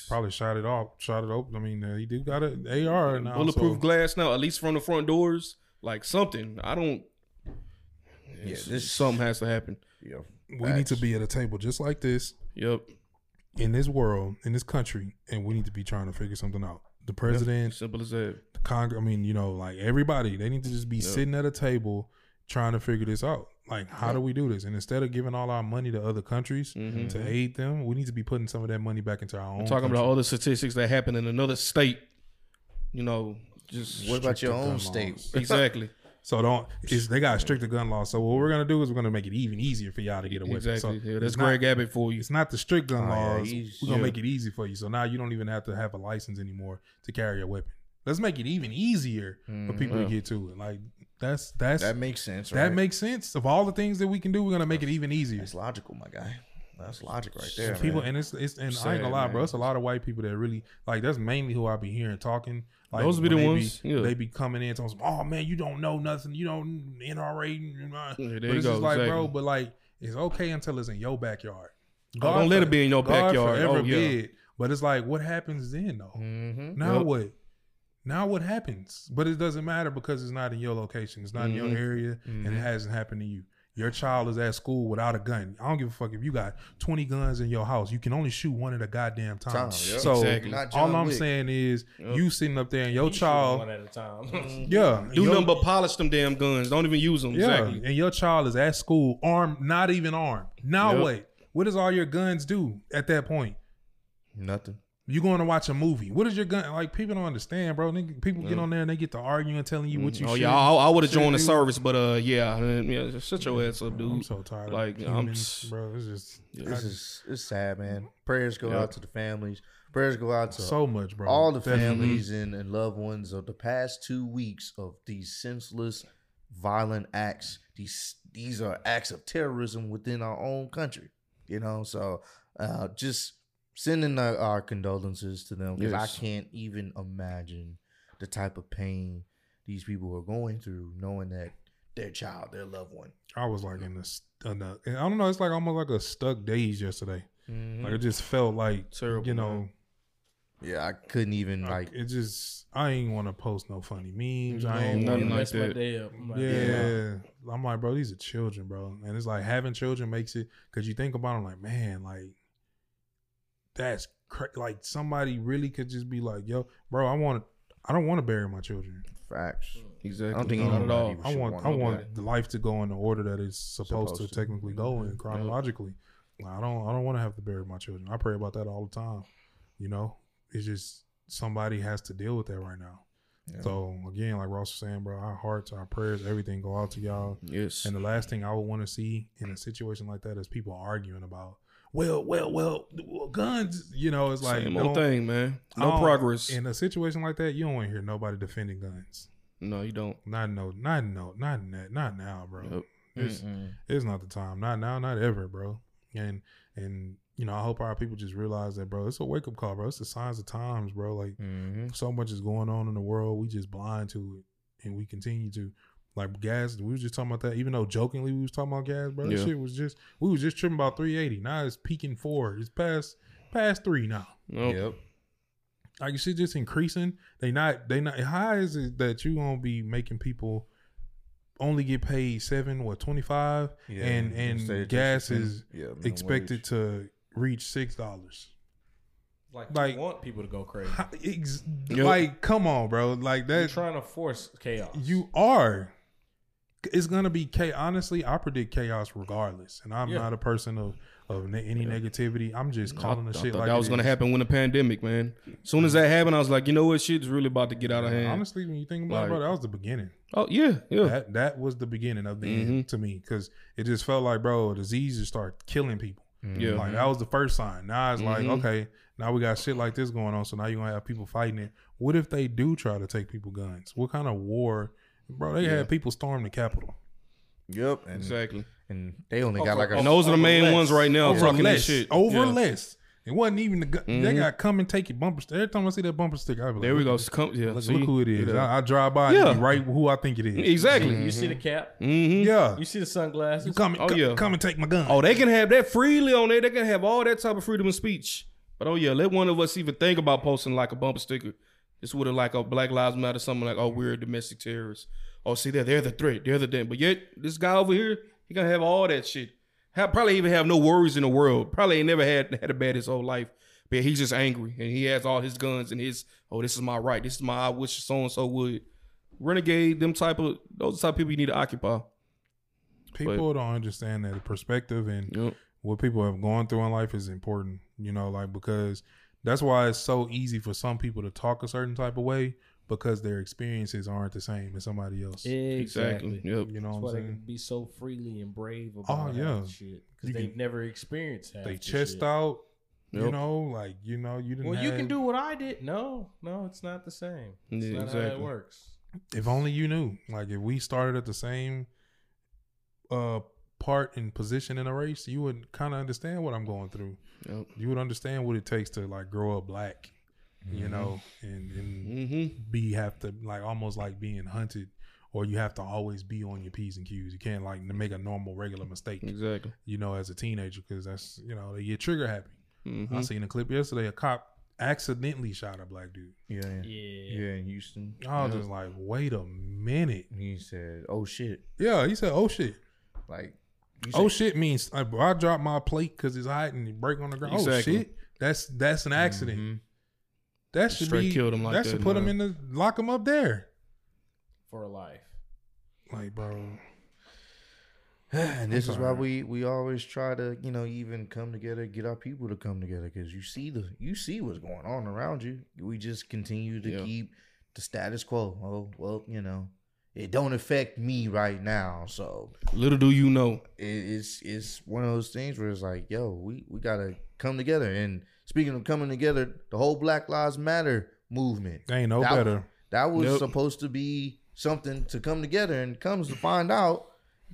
probably shot it off, shot it open. I mean, uh, he do got an AR now. bulletproof so- glass now, at least from the front doors, like something. I don't. Yeah, this- something has to happen. Yeah. we need to be at a table just like this Yep, in this world, in this country, and we need to be trying to figure something out. The president, simple as that. the Congress, I mean, you know, like everybody, they need to just be sitting at a table trying to figure this out. Like, how do we do this? And instead of giving all our money to other countries Mhm. to aid them, we need to be putting some of that money back into our own. Talking country. about the statistics that happen in another state. You know, just What about your own state? laws. exactly, So don't. It's, they got stricter gun laws. So what we're gonna do is we're gonna make it even easier for y'all to get a weapon. exactly. So yeah, that's it's not- Greg Abbott for you. It's not the strict gun Oh, laws. he's- we're gonna yeah. make it easy for you. So now you don't even have to have a license anymore to carry a weapon. Let's make it even easier for people Yeah. to get to it. Like that's that's That that, makes sense. Right? That makes sense. Of all the things that we can do, we're gonna make it even easier. It's logical, my guy. That's logic right there. people man. and it's it's and I ain't Sad, gonna lie, bro. It's a lot of white people that really like. That's mainly who I be hearing talking. Like, Those be the when they ones, yeah. They be coming in talking, "Oh man, you don't know nothing. You don't NRA." and, uh," Yeah, there but you it's go, just like, bro. But like, it's okay until it's in your backyard. Oh, don't let it be in your God backyard. forever Oh, yeah. bid. But it's like, what happens then though? Mhm. Now Yep. what? Now what happens? But it doesn't matter because it's not in your location. It's not in Mhm. your area, and it hasn't happened to you. Your child is at school without a gun. I don't give a fuck if you got twenty guns in your house. You can only shoot one at a goddamn time. Time, yep. So Exactly. All I'm Wick. saying is, Yep. you sitting up there and your You child, one at a time. yeah, Do your- nothing but polish them damn guns. Don't even use them. yeah, Exactly. and your child is at school armed, not even armed. Now Yep. what? What does all your guns do at that point? Nothing. You going to watch a movie? What is your gun? Like people don't understand, bro. Nigga, people get on there and they get to arguing, telling you what you. Oh should, yeah, I, I would have joined the do. service, but uh, yeah, yeah, just shut your ass up, dude. I'm so tired. Like, of I'm humans, bro. It's just This is it's sad, man. Prayers go Yep. out to the families. Prayers go out to so much, bro. all the Definitely. families and, and loved ones of the past two weeks of these senseless, violent acts. These these are acts of terrorism within our own country. You know, so uh, just sending our, our condolences to them because Yes. I can't even imagine the type of pain these people are going through, knowing that their child, their loved one. I was like in this. In the, I don't know. It's like almost like a stuck daze yesterday. Mm-hmm. Like it just felt like Terrible, you know. man. Yeah, I couldn't even Like like. it just, I ain't want to post no funny memes. I ain't nothing wanna, You like messed my that. day up. I'm like, yeah. I'm like, bro, these are children, bro, and it's like having children makes it because you think about them, like, man, like that's cra- like somebody really could just be like, yo, bro, I want, to, I don't want to bury my children. Facts. Hmm. Exactly. I don't think not at anybody all. even I want, want I want the life to go in the order that it's supposed, Supposed to, to. technically go in chronologically. I don't, I don't want to have to bury my children. I pray about that all the time. You know, it's just somebody has to deal with that right now. Yeah. So again, like Ross was saying, bro, our hearts, our prayers, everything go out to y'all. Yes. And the last thing I would want to see in a situation like that is people arguing about, well, well, well, well guns. You know, it's like Same old thing, man. No progress. In a situation like that, you don't want to hear nobody defending guns. no, you don't. Not no, not no, not na- not now, bro. Yep. It's Mm-mm. it's not the time. Not now, not ever, bro. And and you know, I hope our people just realize that, bro. It's a wake up call, bro. It's the signs of times, bro. Like Mhm. so much is going on in the world. We just blind to it, and we continue to. Like gas, we was just talking about that. Even though jokingly we was talking about gas, bro. That Yeah. shit was just we was just tripping about three eighty. Now it's peaking four. It's past past three now. Nope. Yep. Like shit just increasing. They not they not how is it that you gonna be making people only get paid seven or twenty five and and gas is yeah, expected wage. to reach six dollars. Like, Like- you want people to go crazy. Ex- Yep. Like, come on, bro. Like You're that trying to force chaos. you are. It's gonna be chaos. Honestly, I predict chaos regardless, and I'm Yeah. not a person of of ne- any negativity. I'm just calling the I shit thought like that it was gonna is. happen when the pandemic, man. As soon as that happened, I was like, you know what, shit's really about to get out of hand. Honestly, when you think about it, bro, that was the beginning. oh yeah, yeah. That that was the beginning of the end Mhm. to me because it just felt like, bro, diseases start killing people. Yeah. Like that was the first sign. Now it's like, Mhm. okay, now we got shit like this going on. So now you're gonna have people fighting it. What if they do try to take people guns? What kind of war, bro? They had people storm the Capitol. Yep, and, Exactly. and they only got like a And those are the main less. ones right now over talking less, shit. over Yeah. less. It wasn't even the gu- they Mhm. got come and take your bumper. st- Every time I see that bumper sticker, I be like, There we go. Come, yeah, Look, look who it is. Yeah. I, I drive by Yeah. and right who I think it is. Exactly. You see the cap? Mm-hmm. Yeah. You see the sunglasses? You come, Oh, come, yeah. come and take my gun. Oh, they can have that freely on there. They can have all that type of freedom of speech. But oh yeah, let one of us even think about posting like a bumper sticker. This would have like a Black Lives Matter, something like, oh, we're domestic terrorists. Oh, see there, they're the threat, they're the thing. But yet, this guy over here, he gonna have all that shit. Have, probably even have no worries in the world. Probably ain't never had had a bad his whole life. But he's just angry and he has all his guns and his, oh, this is my right. This is my I wish so and so would. Renegade, them type of those type of people you need to occupy. people don't understand that the perspective and Yep. what people have gone through in life is important. You know, like because that's why it's so easy for some people to talk a certain type of way because their experiences aren't the same as somebody else. Exactly. Yep. You know That's what why I'm they saying? can be so freely and brave about Oh, yeah. shit because they've can- never experienced half They the chest shit. out. You know, like you know, you didn't. Well, you can do what I did. No, no, it's not the same. It's Yeah, not how exactly. it works. If only you knew. Like if we started at the same uh part and position in a race, you would kind of understand what I'm going through. Yep. You would understand what it takes to like grow up black, you know, and and Mm-hmm. be have to like almost like being hunted, or you have to always be on your p's and q's. You can't like make a normal regular mistake, Exactly. you know, as a teenager because that's you know they get trigger happy. Mm-hmm. I seen a clip yesterday. A cop accidentally shot a black dude. yeah, yeah, Yeah. yeah, in Houston. I was Yeah. just like, wait a minute. And he said, "Oh shit!" Yeah, he said, "Oh shit." Like, you Oh shit means bro, I drop my plate because it's hot and you break on the ground. Exactly. Oh shit, that's that's an accident. Mhm. That should Straight be killed him like that that, should put him in the lock him up there. For a life. Like, bro, And this is why we we always try to you know even come together, get our people to come together because you see the you see what's going on around you. We just continue to Yeah. keep the status quo. Oh well, you know, it don't affect me right now, so Little do you know. it, it's it's one of those things where it's like, yo, we we gotta come together. And speaking of coming together, the whole Black Lives Matter movement ain't no that, better. That was Nope. supposed to be something to come together, and comes to find out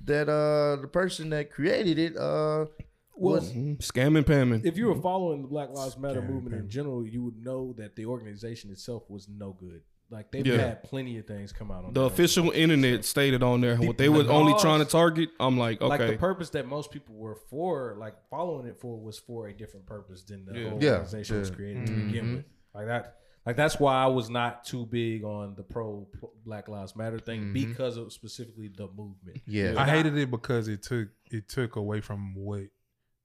that uh the person that created it uh was. Scamming, pamming. If you were following the Black Lives Matter Scary movement in general, you would know that the organization itself was no good. Like they've Yeah. had plenty of things come out on The that official organization. internet stated on there what they the were only trying to target. I'm like, okay, Like the purpose that most people were for, like following it for, was for a different purpose than the Yeah. whole Yeah, organization was created to Mm-hmm. begin with. Like that, like that's why I was not too big on the pro Black Lives Matter thing Mm-hmm. because of specifically the movement. yeah. I hated it because it took it took away from what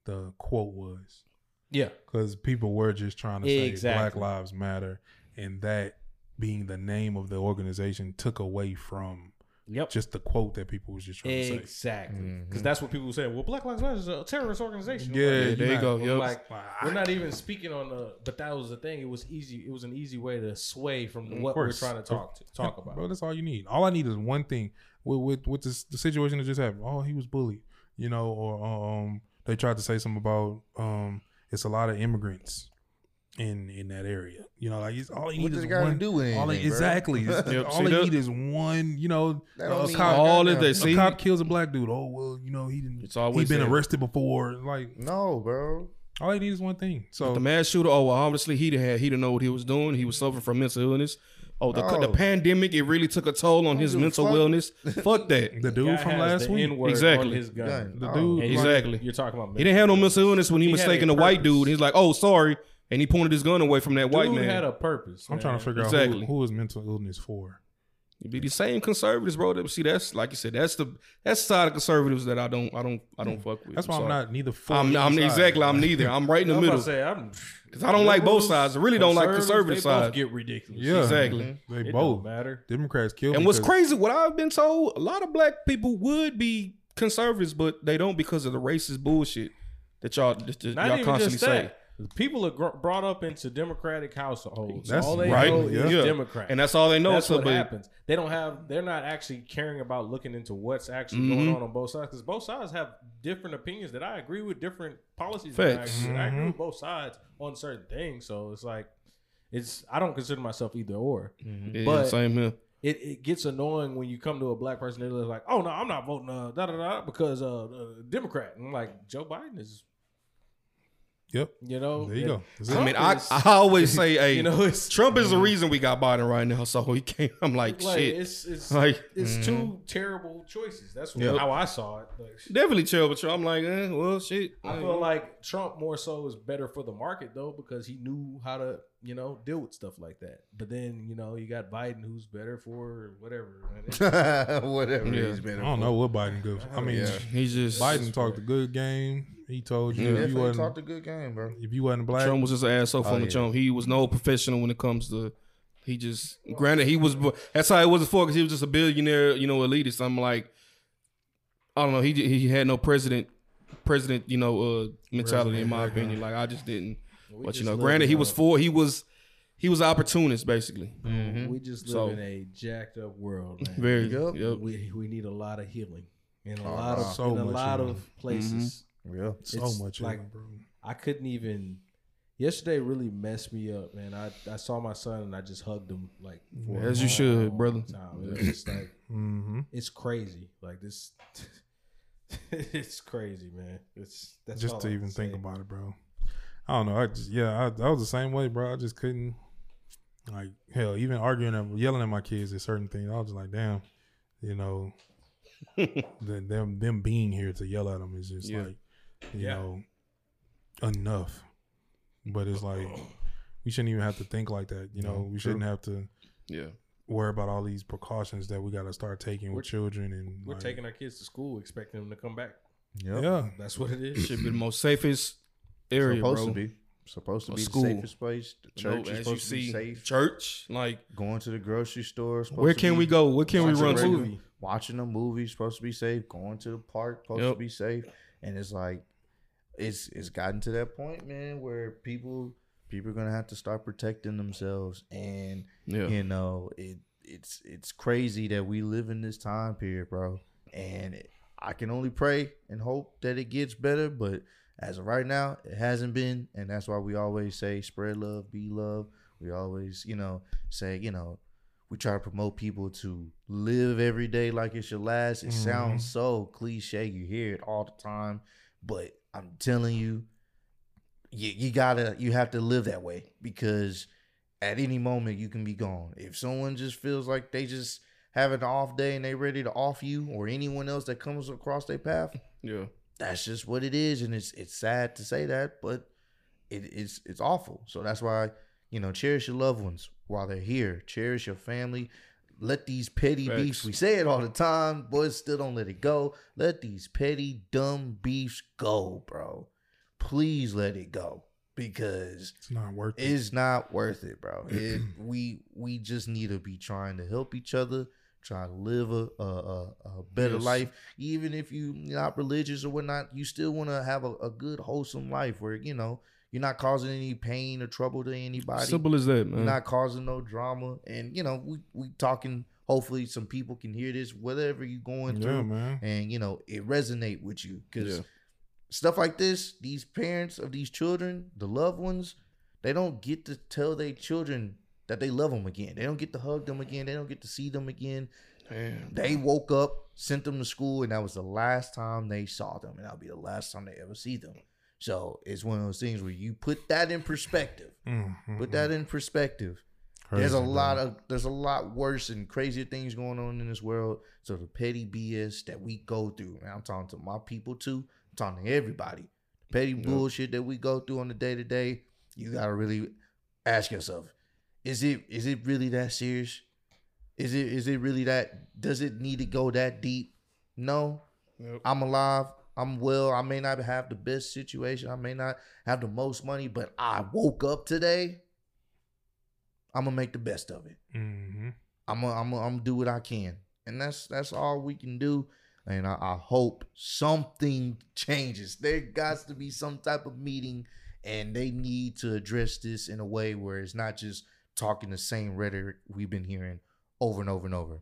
the quote was. Yeah, Because people were just trying to say Black Lives Matter, and that being the name of the organization took away from yep, just the quote that people was just trying to say. exactly. Mhm. Because that's what people were saying. Well, Black Lives Matter is a terrorist organization. Yeah, like, Yeah, there you not- go. Yep. like we're not even speaking on the, but that was the thing. It was easy. It was an easy way to sway from what we're trying to talk to, talk about. Bro, that's all you need. All I need is one thing. With with, with this, the situation that just happened. Oh, he was bullied. You know, or um, they tried to say something about um, it's a lot of immigrants in in that area. You know, like it's, all you What need is to one. do with all anything, exactly. It's- Yep, all see they need is one. You know, a cop. all goddamn- of that. a cop kills a black dude. Oh well, you know he didn't. It's He always been that. arrested before. Like No, bro. all they need is one thing. So the mass shooter. Oh, well, obviously he had he didn't know what he was doing. He was suffering from mental illness. Oh, the, No. the pandemic it really took a toll on his mental fuck. wellness. Fuck that. the dude Guy from last week. N-word Exactly. on his gun. The dude, And like, Exactly. You're talking about He didn't have no mental illness when he, He mistaken a a white dude. He's like, oh, sorry, and he pointed his gun away from that white Dude man. had a purpose. I'm trying to man. figure out Exactly. who, who is mental illness for. It'd be the same conservatives, bro. That see, that's like you said, that's the that's the side of conservatives that I don't I don't I don't fuck with. That's why I'm sorry. not neither for. I'm, either I'm exactly. I'm neither. I'm right in the I'm middle say, I'm, because I don't like both sides. I really don't like conservative they both get ridiculous. Yeah, Exactly. Mm-hmm. They It both don't matter. Democrats kill. And what's crazy, what I've been told, a lot of black people would be conservatives, but they don't because of the racist bullshit that y'all that Not y'all constantly say. that. People are gr- brought up into Democratic households. That's all they right, know yeah. is Yeah. Democrat. And that's all they know. That's so, what but happens. They don't have. They're not actually caring about looking into what's actually Mhm. going on on both sides because both sides have different opinions that I agree with, different policies. That I, Facts. agree with. I agree Mhm. with both sides on certain things. So it's like, it's. I don't consider myself either or. yeah, but- same here. It, it gets annoying when you come to a black person. They're like, "Oh no, I'm not voting uh, da da da because uh, uh Democrat." And I'm like, Joe Biden is, Yep. you know, There you go. I mean, I, is- I always say, hey, you know, it's Trump is the reason we got Biden right now. So he can't. I'm like, like shit. it's it's Like, it's two terrible choices. That's what, Yep. how I saw it. Like, definitely terrible. Trump. I'm like, eh, well, shit. I feel like Trump more so is better for the market though because he knew how to you know deal with stuff like that. But then you know you got Biden who's better for whatever. Whatever Yeah. he's been. I don't know what Biden goes. I mean, Yeah. he's just Biden talked a good game. He told you Yeah. if you wasn't talked a good game, bro. if you wasn't black, Trump was just an asshole from Oh, the Trump. He was no professional when it comes to. He just granted he was. That's how it was before because he was just a billionaire, you know, elitist. I'm like, I don't know. He he had no president, president, you know, uh, mentality in my opinion. Like I just didn't. We But you know, granted he was for. He was he was opportunist basically. We just live So- in a jacked up world, man. Very. Yep. Yep. We we need a lot of healing in a Oh, lot of. So in a lot healing. of places. Yeah. so it's much like- like, bro. I couldn't even. Yesterday really messed me up, man. I, I saw my son and I just hugged him like for a As you should, brother. Time. It just like Mm-hmm. it's crazy. Like this, it's crazy, man. It's that's Just all to I even think say. about it, bro. I don't know. I just yeah, I, I was the same way, bro. I just couldn't like hell. Even arguing and yelling at my kids at certain things, I was just like, damn, you know, the, them them being here to yell at them is just Yeah. like, you Yeah. know, enough. But it's like we shouldn't even have to think like that. You know, we shouldn't have to Yeah. worry about all these precautions that we got to start taking with children and We're like, taking our kids to school, expecting them to come back. Yep. yeah. That's what it is. Should be the most safest area, supposed bro. to be. Supposed to A be school. the safest place. The You know, church is as you supposed to be see, safe. church. Like, Going to the grocery store. where can we go? Where can we run a to? movie. Watching a movie supposed to be safe. Going to the park supposed Yep. to be safe. And it's like, it's it's gotten to that point, man, where people people are gonna have to start protecting themselves, and Yeah. you know it it's it's crazy that we live in this time period, bro. And I can only pray and hope that it gets better, but as of right now, it hasn't been, and that's why we always say spread love, be love. We always, you know, say, you know, we try to promote people to live every day like it's your last. It mm-hmm. sounds so cliche. You hear it all the time, but I'm telling you, you, you gotta, you have to live that way because at any moment you can be gone. If someone just feels like they just have an off day and they ready to off you or anyone else that comes across their path, Yeah. That's just what it is, and it's it's sad to say that, but it, it's it's awful. So that's why you know cherish your loved ones while they're here. Cherish your family. Let these petty Facts. beefs. We say it all the time, boys. Still don't let it go. Let these petty dumb beefs go, bro. Please let it go because It's not worth it. it's not worth it, bro. It, we we just need to be trying to help each other, try to live a a, a, better Yes. life. Even if you're not religious or whatnot, you still want to have a, a good, wholesome life where you know you're not causing any pain or trouble to anybody. Simple as that, You're man. not causing no drama, and you know we we talking. Hopefully, some people can hear this, whatever you're going yeah, through, man. and you know it resonate with you because Yeah. stuff like this these parents of these children the loved ones they don't get to tell their children that they love them again. They don't get to hug them again. They don't get to see them again. Damn. they woke up sent them to school and that was the last time they saw them and that'll be the last time they ever see them. So it's one of those things where you put that in perspective. Mm, put that in perspective. There's a lot of there's a lot worse and crazier things going on in this world. So the petty BS that we go through, and I'm talking to my people too. I'm talking to everybody. The petty bullshit that we go through on the day to day, you gotta really ask yourself: Is it is it really that serious? Is it is it really that? Does it need to go that deep? No. Yep. I'm alive. I'm well. I may not have the best situation. I may not have the most money, but I woke up today. I'm gonna make the best of it. Mm-hmm. I'm gonna, I'm gonna, I'm gonna do what I can, and that's that's all we can do. And I, I hope something changes. There got to be some type of meeting, and they need to address this in a way where it's not just talking the same rhetoric we've been hearing over and over and over.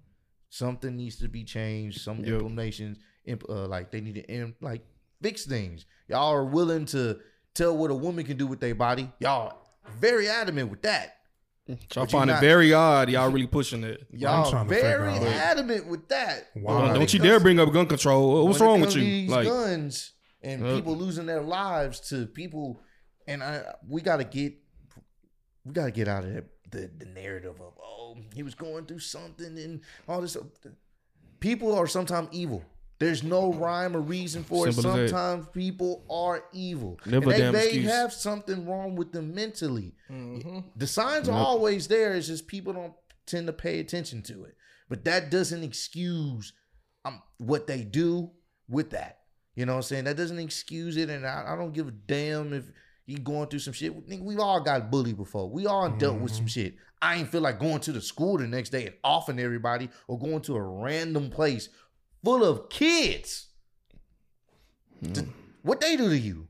Something needs to be changed. Some Yep. implementations, imp, uh, like they need to im- like fix things. Y'all are willing to tell what a woman can do with their body. Y'all very adamant with that. Y'all But you find not- it very odd. Y'all really pushing it. Y'all trying to figure very out- adamant with that. Why? Don't, don't you comes- dare bring up gun control. What's when wrong with you? These Like, guns and Yep. people losing their lives to people, and I we got to get we got to get out of that, the the narrative of oh he was going through something and all this. People are sometimes evil. There's no rhyme or reason for Simple it. as that. Sometimes people are evil. Never and they damn may excuse. have something wrong with them mentally. Mm-hmm. The signs are always there. It's just people don't tend to pay attention to it. But that doesn't excuse um, what they do with that. You know what I'm saying? That doesn't excuse it. And I, I don't give a damn if you going through some shit. Nigga, We've all got bullied before. We all dealt with some shit. I ain't feel like going to the school the next day and offing everybody or going to a random place full of kids. To- what they do to you?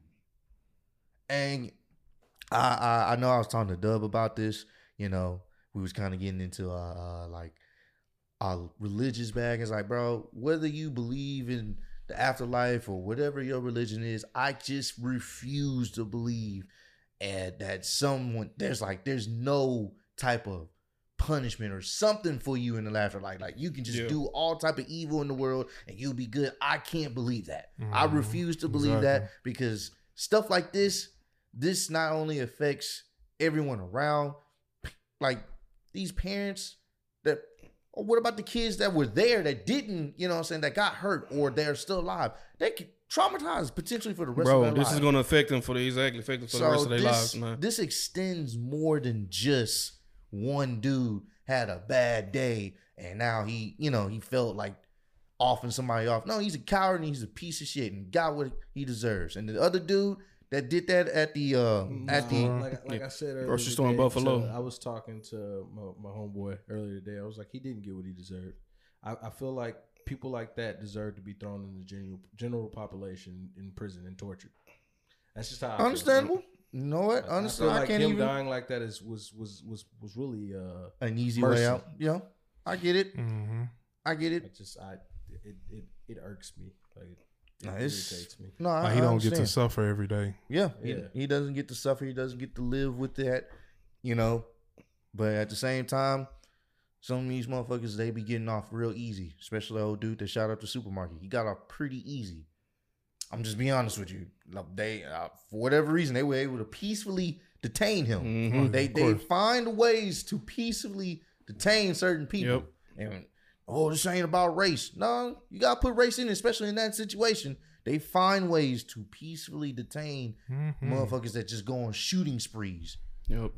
And I, I I know I was talking to Dub about this. You know, we was kind of getting into uh, uh like our religious bag. It's like, bro, whether you believe in the afterlife or whatever your religion is, I just refuse to believe and that someone there's like there's no type of punishment or something for you in the afterlife. Like you can just Yeah. do all type of evil in the world and you'll be good. I can't believe that. I Mhm. refuse to believe that because stuff like this, this not only affects everyone around, like these parents or what about the kids that were there that didn't, you know what I'm saying, that got hurt or they're still alive? They could traumatized potentially for the rest of their lives. bro, this is going to affect them for the exactly affect them for the rest of their this, lives, man. This extends more than just one dude had a bad day and now he, you know, he felt like offing somebody off. No, he's a coward and he's a piece of shit and got what he deserves. And the other dude that did that at the uh at the Nah, like, like I said earlier, Grocery store in Buffalo. to- I was talking to my, my homeboy earlier today. I was like, he didn't get what he deserved. I, I feel like people like that deserve to be thrown in the general general population in prison and tortured. That's just how I feel. understandable. You know what? I, I feel Understand. I, like can't him even dying like that is was was was was really uh an easy mercy. way out. Yeah. I get it. Mm-hmm. I get I it. just I it it, it irks me like it, it irritates me. No, I, Like he I don't get to suffer every day. Yeah, he, Yeah. he doesn't get to suffer. He doesn't get to live with that, you know. But at the same time, some of these motherfuckers they be getting off real easy. Especially the old dude that shot up the supermarket. He got off pretty easy. I'm just being honest with you. Like, They uh, for whatever reason they were able to peacefully detain him. Mhm. They they find ways to peacefully detain certain people. Yep. And oh, this ain't about race. No, you gotta put race in, especially in that situation. They find ways to peacefully detain Mhm. motherfuckers that just go on shooting sprees, Yep.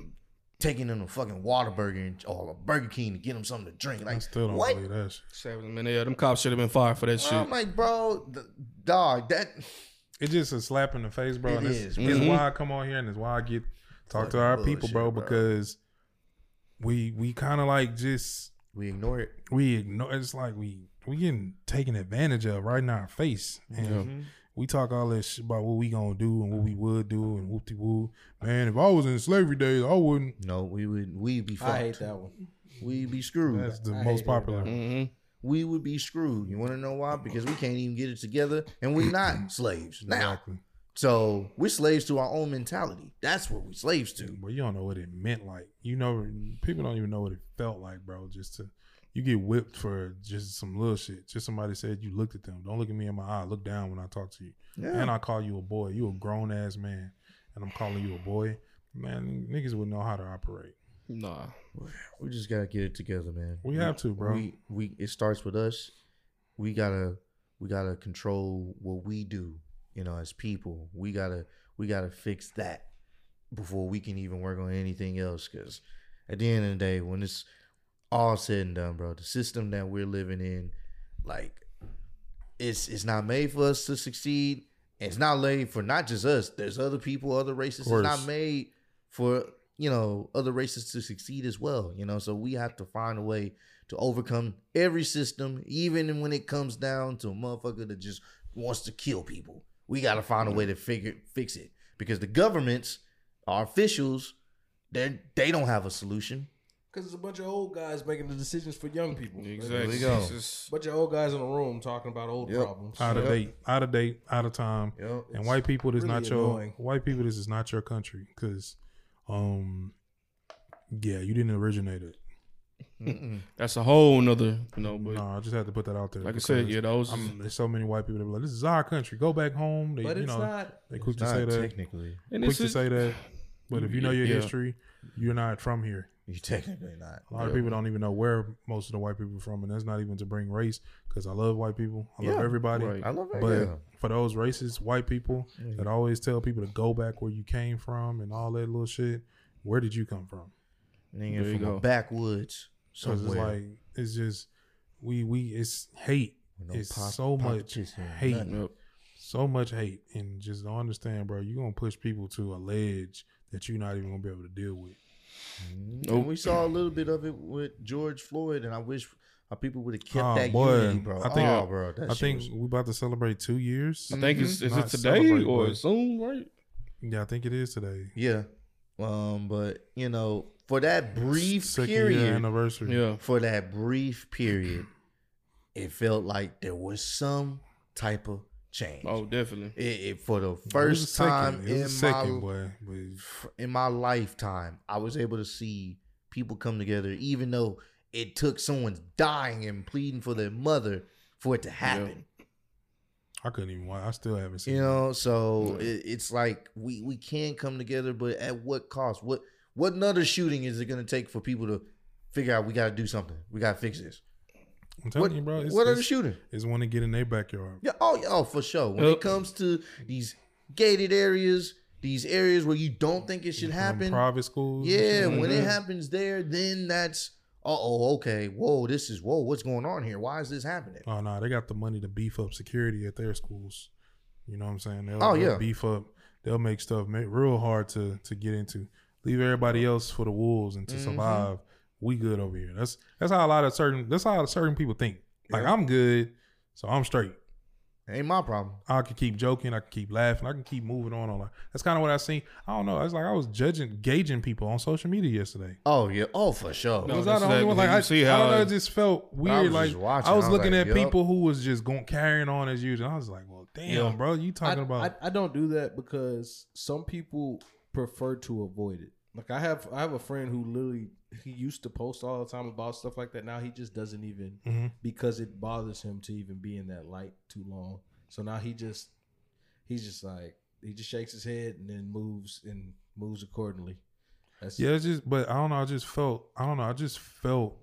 taking them to fucking Whataburger and, or a Burger King to get them something to drink. I Like, still don't what? believe that. Seven minutes. yeah, them cops should have been fired for that shit. I'm like, bro, the, dog, that It's just a slap in the face, bro. It and it's, is, it's Mhm. why I come on here and it's why I get talk to Fucking our people, bro, bro. because we we kind of like just we ignore it. we ignore. It's like we we getting taken advantage of right in our face, and Mm-hmm. we talk all this shit about what we gonna do and what we would do and whoop de woo. Man, if I was in slavery days, I wouldn't. No, we would we would be fucked. I hate that one. We'd be screwed. That's the I most popular. that. hmm we would be screwed. You want to know why? Because we can't even get it together, and we're not slaves now. Exactly. So we're slaves to our own mentality. That's what we're slaves to. But you don't know what it meant like. You know, people don't even know what it felt like, bro. Just to you get whipped for just some little shit. Just somebody said you looked at them. Don't look at me in my eye. Look down when I talk to you. Yeah. And I call you a boy. You a grown ass man, and I'm calling you a boy. Man, niggas would know how to operate. Nah. We just gotta get it together, man. We have to, bro. We we it starts with us. We gotta we gotta control what we do. You know, as people, we gotta we gotta fix that. before we can even work on anything else. Because at the end of the day, when it's all said and done, bro, the system that we're living in, like, it's it's not made for us to succeed. It's not made for not just us. There's other people, other races. It's not made for you know other races to succeed as well. You know, so we have to find a way to overcome every system, even when it comes down to a motherfucker that just wants to kill people. We got to find a way to figure fix it because the governments, our officials, they they don't have a solution. Because it's a bunch of old guys making the decisions for young people. Exactly. we go. It's just- bunch of old guys in a room talking about old Yep. problems. out of Yep. date, out of date, out of time. Yep. and white people this really not your white people this is not your country because um yeah you didn't originate it. That's a whole nother, you know. But no i just had to put that out there like I said, yeah, those. I'm, there's so many white people that be like this is our country go back home they But you it's know not. they quick to say that technically. and quick to just- say that but if you know your Yeah. history you're not from here You technically not. a lot of people don't even know where most of the white people are from and that's not even to bring race because i love white people i love Yeah. everybody Right. I love it. But yeah. for those racist white people that always tell people to go back where you came from and all that little shit, where did you come from? Nigga There you from go. a backwoods Because it's somewhere. like it's just we we it's hate. no it's pop- so much hate, nothing. So much hate, and just don't understand, bro. You're gonna push people to a ledge that you're not even gonna be able to deal with. Mhm. And we saw a little bit of it with George Floyd, and I wish our people would have kept Oh, that boy. unity, bro. I think- oh, bro, that I think was- we about to celebrate two years. I think it's is it today or but- soon, right? Yeah, I think it is today. yeah. Um, but you know, for that brief Second year period, anniversary. Yeah. for that brief period, it felt like there was some type of change. Oh, definitely. It, it- for the It was first second. time It was in a second, my boy. In my lifetime, I was able to see people come together, even though it took someone dying and pleading for their mother for it to happen. I couldn't even watch. I still haven't seen. You it. know, so it, it's like we we can come together, but at what cost? What what another shooting is it going to take for people to figure out we got to do something? We got to fix this. I'm telling What, you, bro. It's, what are the shooting? Is when they get in their backyard. Yeah, oh, oh, for sure. When Yep. it comes to these gated areas, these areas where you don't think it should happen, Private schools. Yeah, shit like when it happens there, then that's uh oh, okay. Whoa, this is whoa, what's going on here? Why is this happening? Oh no, they got the money to beef up security at their schools. You know what I'm saying? They'll, Oh, they'll yeah. beef up. They'll make stuff real hard to to get into. Leave everybody else for the wolves and to Mhm. survive. We good over here. That's that's how a lot of certain that's how certain people think. Like Yeah. I'm good, so I'm straight. Ain't my problem. I can keep joking. I can keep laughing. I can keep moving on. on that. That's kind of what I seen. I don't know. It's like I was judging, gauging people on social media yesterday. Oh yeah, oh for sure. No, was I the only one? Like I, you see I don't know. it- It just felt I weird. was like just watching. I was I was looking like, at yup. people who was just going carrying on as usual. I was like, well, damn, Yeah. bro, you talking I, about? I, I don't do that because some people prefer to avoid it. Like I have I have a friend who literally he used to post all the time about stuff like that. Now he just doesn't even Mhm. because it bothers him to even be in that light too long. So now he just he's just like he just shakes his head and then moves and moves accordingly. That's yeah, it's just, but I don't know. I just felt, I don't know. I just felt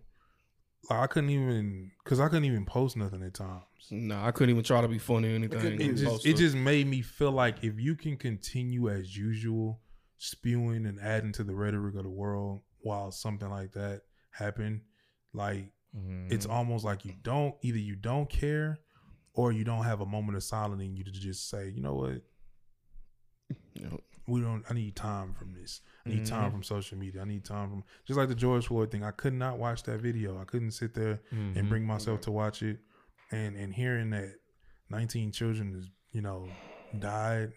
like I couldn't even, cause I couldn't even post nothing at times. No, I couldn't even try to be funny or anything. It just, it just made me feel like if you can continue as usual, spewing and adding to the rhetoric of the world while something like that happened, like Mm-hmm. it's almost like you don't either you don't care or you don't have a moment of silence and you to just say, you know what, know, we don't. I need time from this. I need Mhm. time from social media. I need time from just like the George Floyd thing. I could not watch that video. I couldn't sit there Mm-hmm. and bring myself to watch it. And and hearing that 19 children is you know died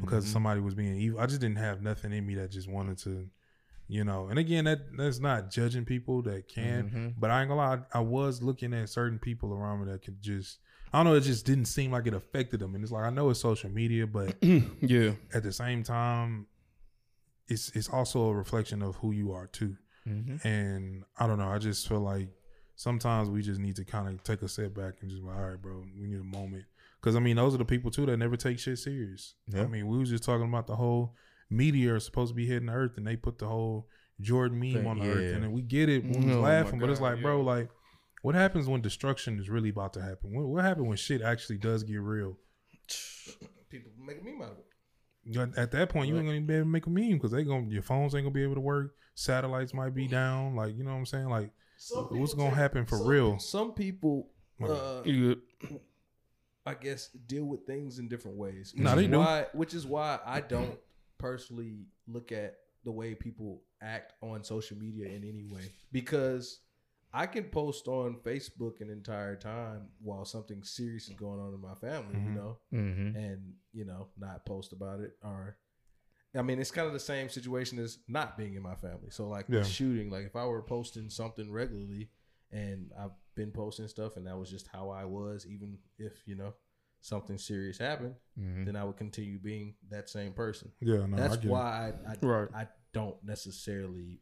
because Mm-hmm. somebody was being evil. I just didn't have nothing in me that just wanted to, you know. And again, that that's not judging people that can. Mhm. But I ain't gonna lie, I was looking at certain people around me that could just. I don't know. It just didn't seem like it affected them. And it's like I know it's social media, but yeah. at the same time, it's it's also a reflection of who you are too. Mm-hmm. And I don't know. I just feel like sometimes we just need to kind of take a step back and just be like, all right, bro, we need a moment. Because I mean, those are the people too that never take shit serious. Yeah. I mean, we was just talking about the whole meteor supposed to be hitting the Earth, and they put the whole Jordan meme Thing, on the yeah. Earth, and then we get it. We was Oh, my laughing, but it's God, like, bro, like, what happens when destruction is really about to happen? What, what happens when shit actually does get real? people make a meme out of it. At at that point, you ain't gonna be able to make a meme because they gonna your phones ain't gonna be able to work. Satellites might be down. Like you know what I'm saying? Like Some what's gonna take- happen for some- real? Some people, uh, You good? I guess, deal with things in different ways. Which is do. Why, which is why I don't personally look at the way people act on social media in any way because I can post on Facebook an entire time while something serious is going on in my family, you Mhm. know, Mm-hmm. and you know, not post about it or. I mean, it's kind of the same situation as not being in my family. So, like Yeah. the shooting, like if I were posting something regularly, and I've been posting stuff, and that was just how I was, even if you know something serious happened, Mm-hmm. then I would continue being that same person. yeah, no, I That's get it. why I I, Right. I don't necessarily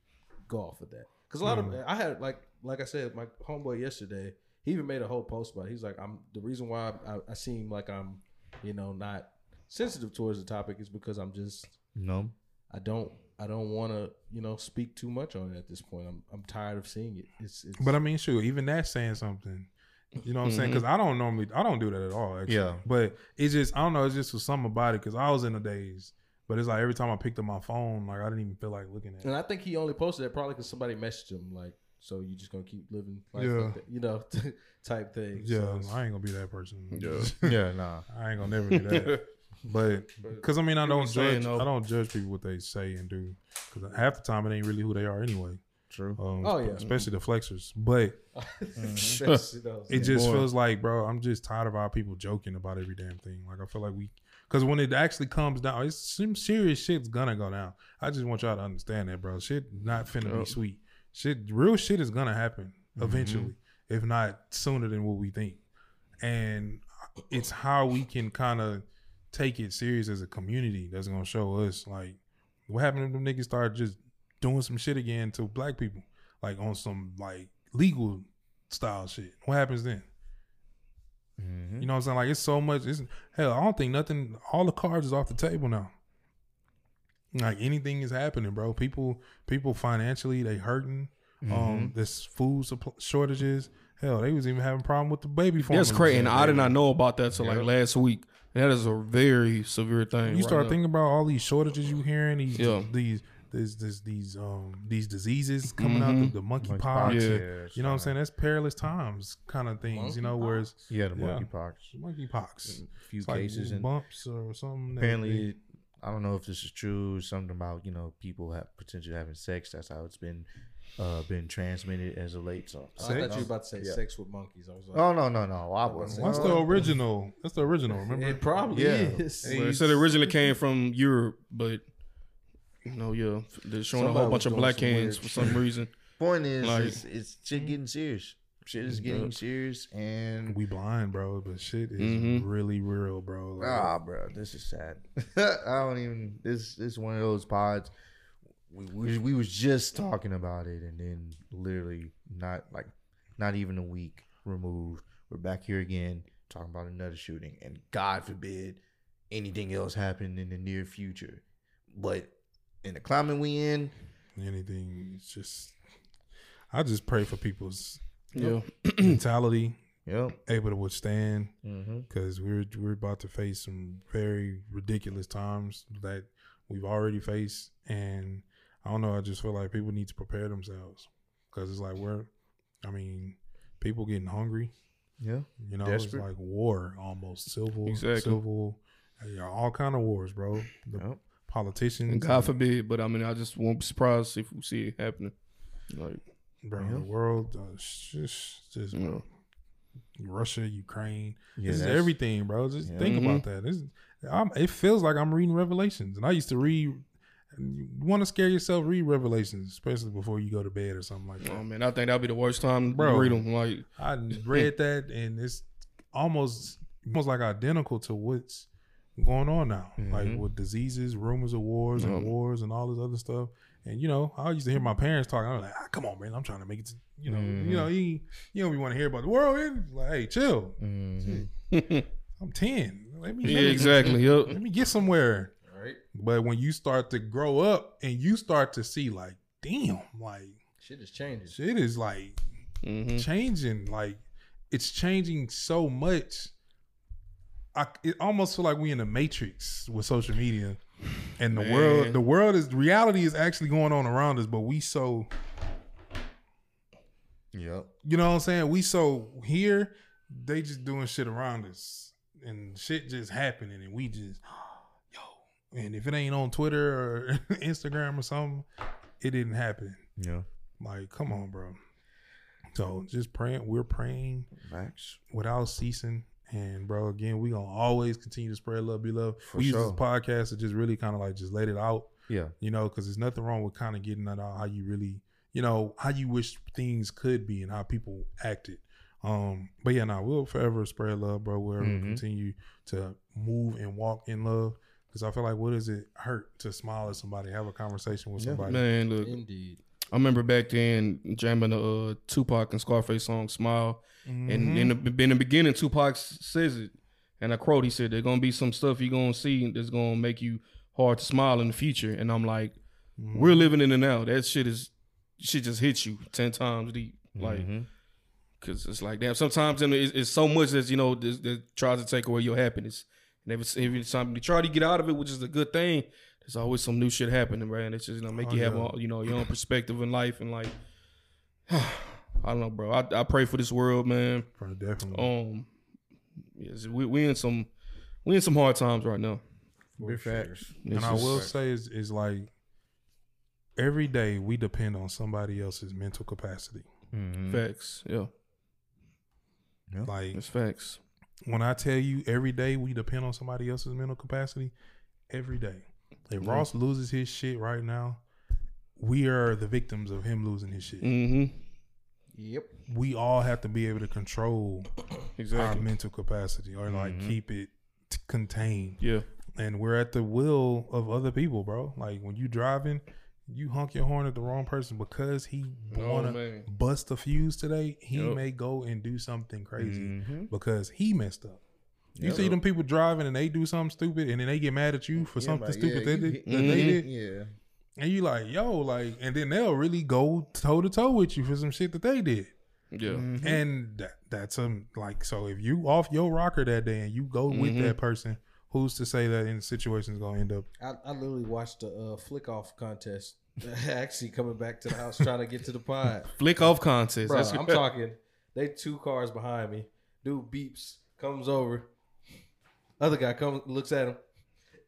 go off of that because a lot of Mm. I had like like I said, my homeboy yesterday, he even made a whole post about. it. He's like, I'm the reason why I, I seem like I'm, you know, not sensitive towards the topic is because I'm just No. I don't I don't want to you know speak too much on it at this point. I'm I'm tired of seeing it. It's, it's But I mean, sure, even that's saying something. You know what I'm saying? Mm-hmm. Because I don't normally, I don't do that at all. Actually. Yeah. But it's just, I don't know. It's just was something about it because I was in the days. But it's like every time I picked up my phone, like I didn't even feel like looking at. it. and I think he only posted that probably because somebody messaged him like, so you just gonna keep living life Yeah. like that, you know, type thing. Yeah, So I ain't gonna be that person. Yeah. Yeah, nah. I ain't gonna never do that. But because I mean, I don't judge. though- I don't judge people what they say and do because half the time it ain't really who they are anyway. True. Um, Oh, yeah. especially the flexers. But That's, you it just feels like, bro, I'm just tired of our people joking about every damn thing. Like I feel like we, because when it actually comes down, it's some serious shit's gonna go down. I just want y'all to understand that, bro. Shit not finna be sweet. Shit, real shit is gonna happen eventually, if not sooner than what we think. And it's how we can kind of take it serious as a community that's gonna show us like what happened if them niggas start just doing some shit again to black people, like on some like legal style shit. What happens then? Mm-hmm. You know what I'm saying? Like it's so much. It's hell. I don't think nothing. All the cards is off the table now. Like anything is happening, bro. People, people financially they hurting. Mm-hmm. Um, this food supply shortages. Hell, they was even having problem with the baby That's formulas. crazy. And I did not know about that till like last week. That is a very severe thing. You right start now. thinking about all these shortages you hearing these Yeah. these these these these um these diseases coming out Mhm. the, the monkey Monkeypox, pox. Yeah. You know what I'm saying? That's perilous times kind of things. You know, whereas Yeah, the Yeah. monkeypox. monkeypox, A few it's like cases and bumps or something. that apparently they- I don't know if this is true. Something about you know people have potentially having sex. That's how it's been uh been transmitted as of late. So I thought you were about to say Yeah. sex with monkeys. I was like, Oh no no no! I wasn't. What's the original? That's the original. Remember? it probably Yeah. is. Well, it said it originally came from Europe, but you know, yeah, they're showing a whole bunch of black hands for some reason. Point is, Like- it's, it's shit getting serious. Shit is getting Yeah. serious, and we blind, bro, but shit is Mhm. really real, bro. Like, ah, bro, this is sad. I don't even. This this is one of those pods. We, we we was just talking about it, and then literally not like not even a week removed, we're back here again talking about another shooting, and God forbid anything else happen in the near future. But in the climate we in, anything. It's just, I just pray for people's Yeah, mentality, yep. able to withstand, Mm-hmm. because we're we're about to face some very ridiculous times that we've already faced, and I don't know. I just feel like people need to prepare themselves because it's like we're, I mean, people getting hungry. Yeah. You know, Desperate. it's like war almost, civil, Exactly. civil, yeah, all kind of wars, bro. The Yep. politicians, and God forbid, but I mean, I just won't be surprised if we see it happening. Like, bro, Yeah. the world uh, just, just you know, Russia, Ukraine, Yeah, this is everything, bro. Just Yeah. think about that. This, I'm, it feels like I'm reading Revelations, and I used to read. And You want to scare yourself? Read Revelations, especially before you go to bed or something like that. oh man, I think that'd be the worst time Bro. to read them. Like, I read that, and it's almost almost like identical to what's going on now, like Mhm. with diseases, rumors of wars, and Um, wars, and all this other stuff. And you know, I used to hear my parents talking. I was like, ah, "Come on, man, I'm trying to make it." To, you know, Mhm. you know, you you don't even want to hear about the world. Man. Like, hey, chill. Mhm. I'm ten. Let me yeah, let me- exactly. Yep. Let me get somewhere. Right? But when you start to grow up and you start to see, like, damn, like Shit is changing. shit is like hmm changing. Like it's changing so much I it almost feel like we in the matrix with social media, and the Man. world the world is reality is actually going on around us, but we so Yep. you know what I'm saying? We so here, they just doing shit around us, and shit just happening, and we just yo. And if it ain't on Twitter or Instagram or something, it didn't happen. Yeah. Like, come on, bro. So just praying, we're praying Facts. without ceasing. And bro, again, we gonna always continue to spread love, be love. For we use this podcast to just really kind of like just let it out, Yeah. you know, because there's nothing wrong with kind of getting that out how you really, you know, how you wish things could be and how people acted. Um, but yeah, now we'll forever spread love, bro. We'll Mhm. continue to move and walk in love. Cause I feel like what does it hurt to smile at somebody, have a conversation with Yeah. somebody? Man, look, Indeed. I remember back then jamming the uh, Tupac and Scarface song "Smile," and Mhm. in the, in the beginning, Tupac says it, and I quote, he said, "There's gonna be some stuff you're gonna see that's gonna make you hard to smile in the future," and I'm like, Mhm. "We're living in the now. That shit is, shit just hits you ten times deep, like." Mhm. Cause it's like damn. Sometimes in it's, it's so much that you know that, that tries to take away your happiness, and every every time you try to get out of it, which is a good thing, there's always some new shit happening, right? And it's just you know make Oh, you have yeah. a, you know your own perspective in life and like I don't know, bro. I, I pray for this world, man. For definitely. Um, yes, we we in some we in some hard times right now. Big facts. It's and I just- will say is is like every day we depend on somebody else's mental capacity. Mhm. facts. Yeah, Like it's facts. When I tell you every day we depend on somebody else's mental capacity, every day. If Mhm. Ross loses his shit right now, we are the victims of him losing his shit. Mm-hmm. Yep. We all have to be able to control our mental capacity or like Mhm. keep it contained. Yeah. and we're at the will of other people, bro. Like when you driving, you honk your horn at the wrong person because he Oh, wanna man. bust a fuse today. He Yup. may go and do something crazy Mhm. because he messed up. You Yep. see them people driving and they do something stupid and then they get mad at you for Yeah, something like, stupid yeah, they you did, hit- that they Mhm. did, Yeah. and you like, yo, like, and then they'll really go toe to toe with you for some shit that they did. Yeah. Mhm. And that, that's um like so if you off your rocker that day and you go with Mhm. that person, who's to say that in situations gonna end up I, I literally watched the uh, flick off contest. Actually, coming back to the house trying to get to the pod. Flick off contest. Bro, I'm talking. They two cars behind me. Dude beeps, comes over. Other guy comes, looks at him,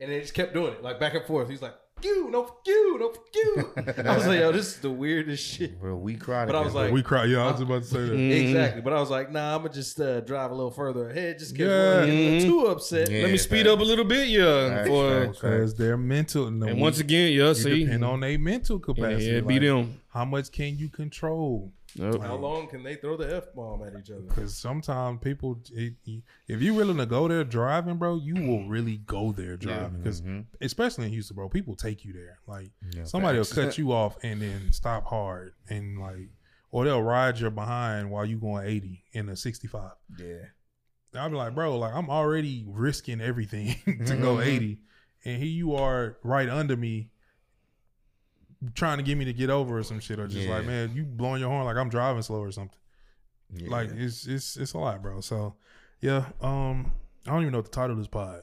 and they just kept doing it, like back and forth. He's like, "You, no, fuck you, no, fuck you." I was like, "Yo, this is the weirdest shit." Well, we cried. But I was like- we cried. Yeah, I was about to say that. Mhm. Exactly, but I was like, "Nah, I'm gonna just uh, drive a little further ahead, just get Yeah. Mhm. too upset." Yeah. Let me speed up a little bit, yeah. Facts, for- because they're mental. And, and once again, yeah, you see, depend on their mental yeah, capacity. yeah, be like, them. How much can you control? Yep. How long can they throw the f bomb at each other? Because sometimes people, it, you- if you willing to go there driving, bro, you will really go there driving. Because Mhm. especially in Houston, bro, people take you there. Like Yeah, somebody facts. will cut you off and then stop hard and like, or they'll ride your behind while you going eighty in a sixty five. Yeah. I'll be like, bro, like I'm already risking everything to go Mhm. 80. And here you are right under me trying to get me to get over or some shit. Or just Yeah. like, man, you blowing your horn like I'm driving slow or something. Yeah. Like it's it's it's a lot, bro. So yeah, um I don't even know what the title of this pod.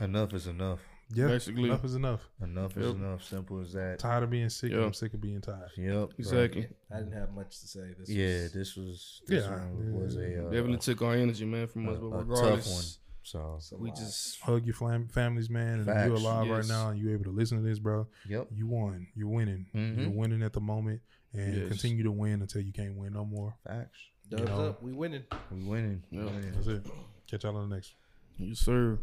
enough is enough. Yeah. Basically. Enough is enough. Enough is enough. Simple as that. Tired of being sick. Yeah. I'm sick of being tired. Yep. bro. Exactly. I didn't have much to say. This Yeah, was, this was this Yeah. one was a uh, Definitely took our energy, man, from us. But a tough one. regardless, So we lot. just Hug your fam- families, man. And if you're Facts. alive right now and you're able to listen to this, bro. yep. You won. You're winning. Mhm. You're winning at the moment. And Yes. continue to win until you can't win no more. Facts. Dubs you know. up, we winning. We winning. Yeah. Winning. That's it. Catch y'all on the next. yes, sir.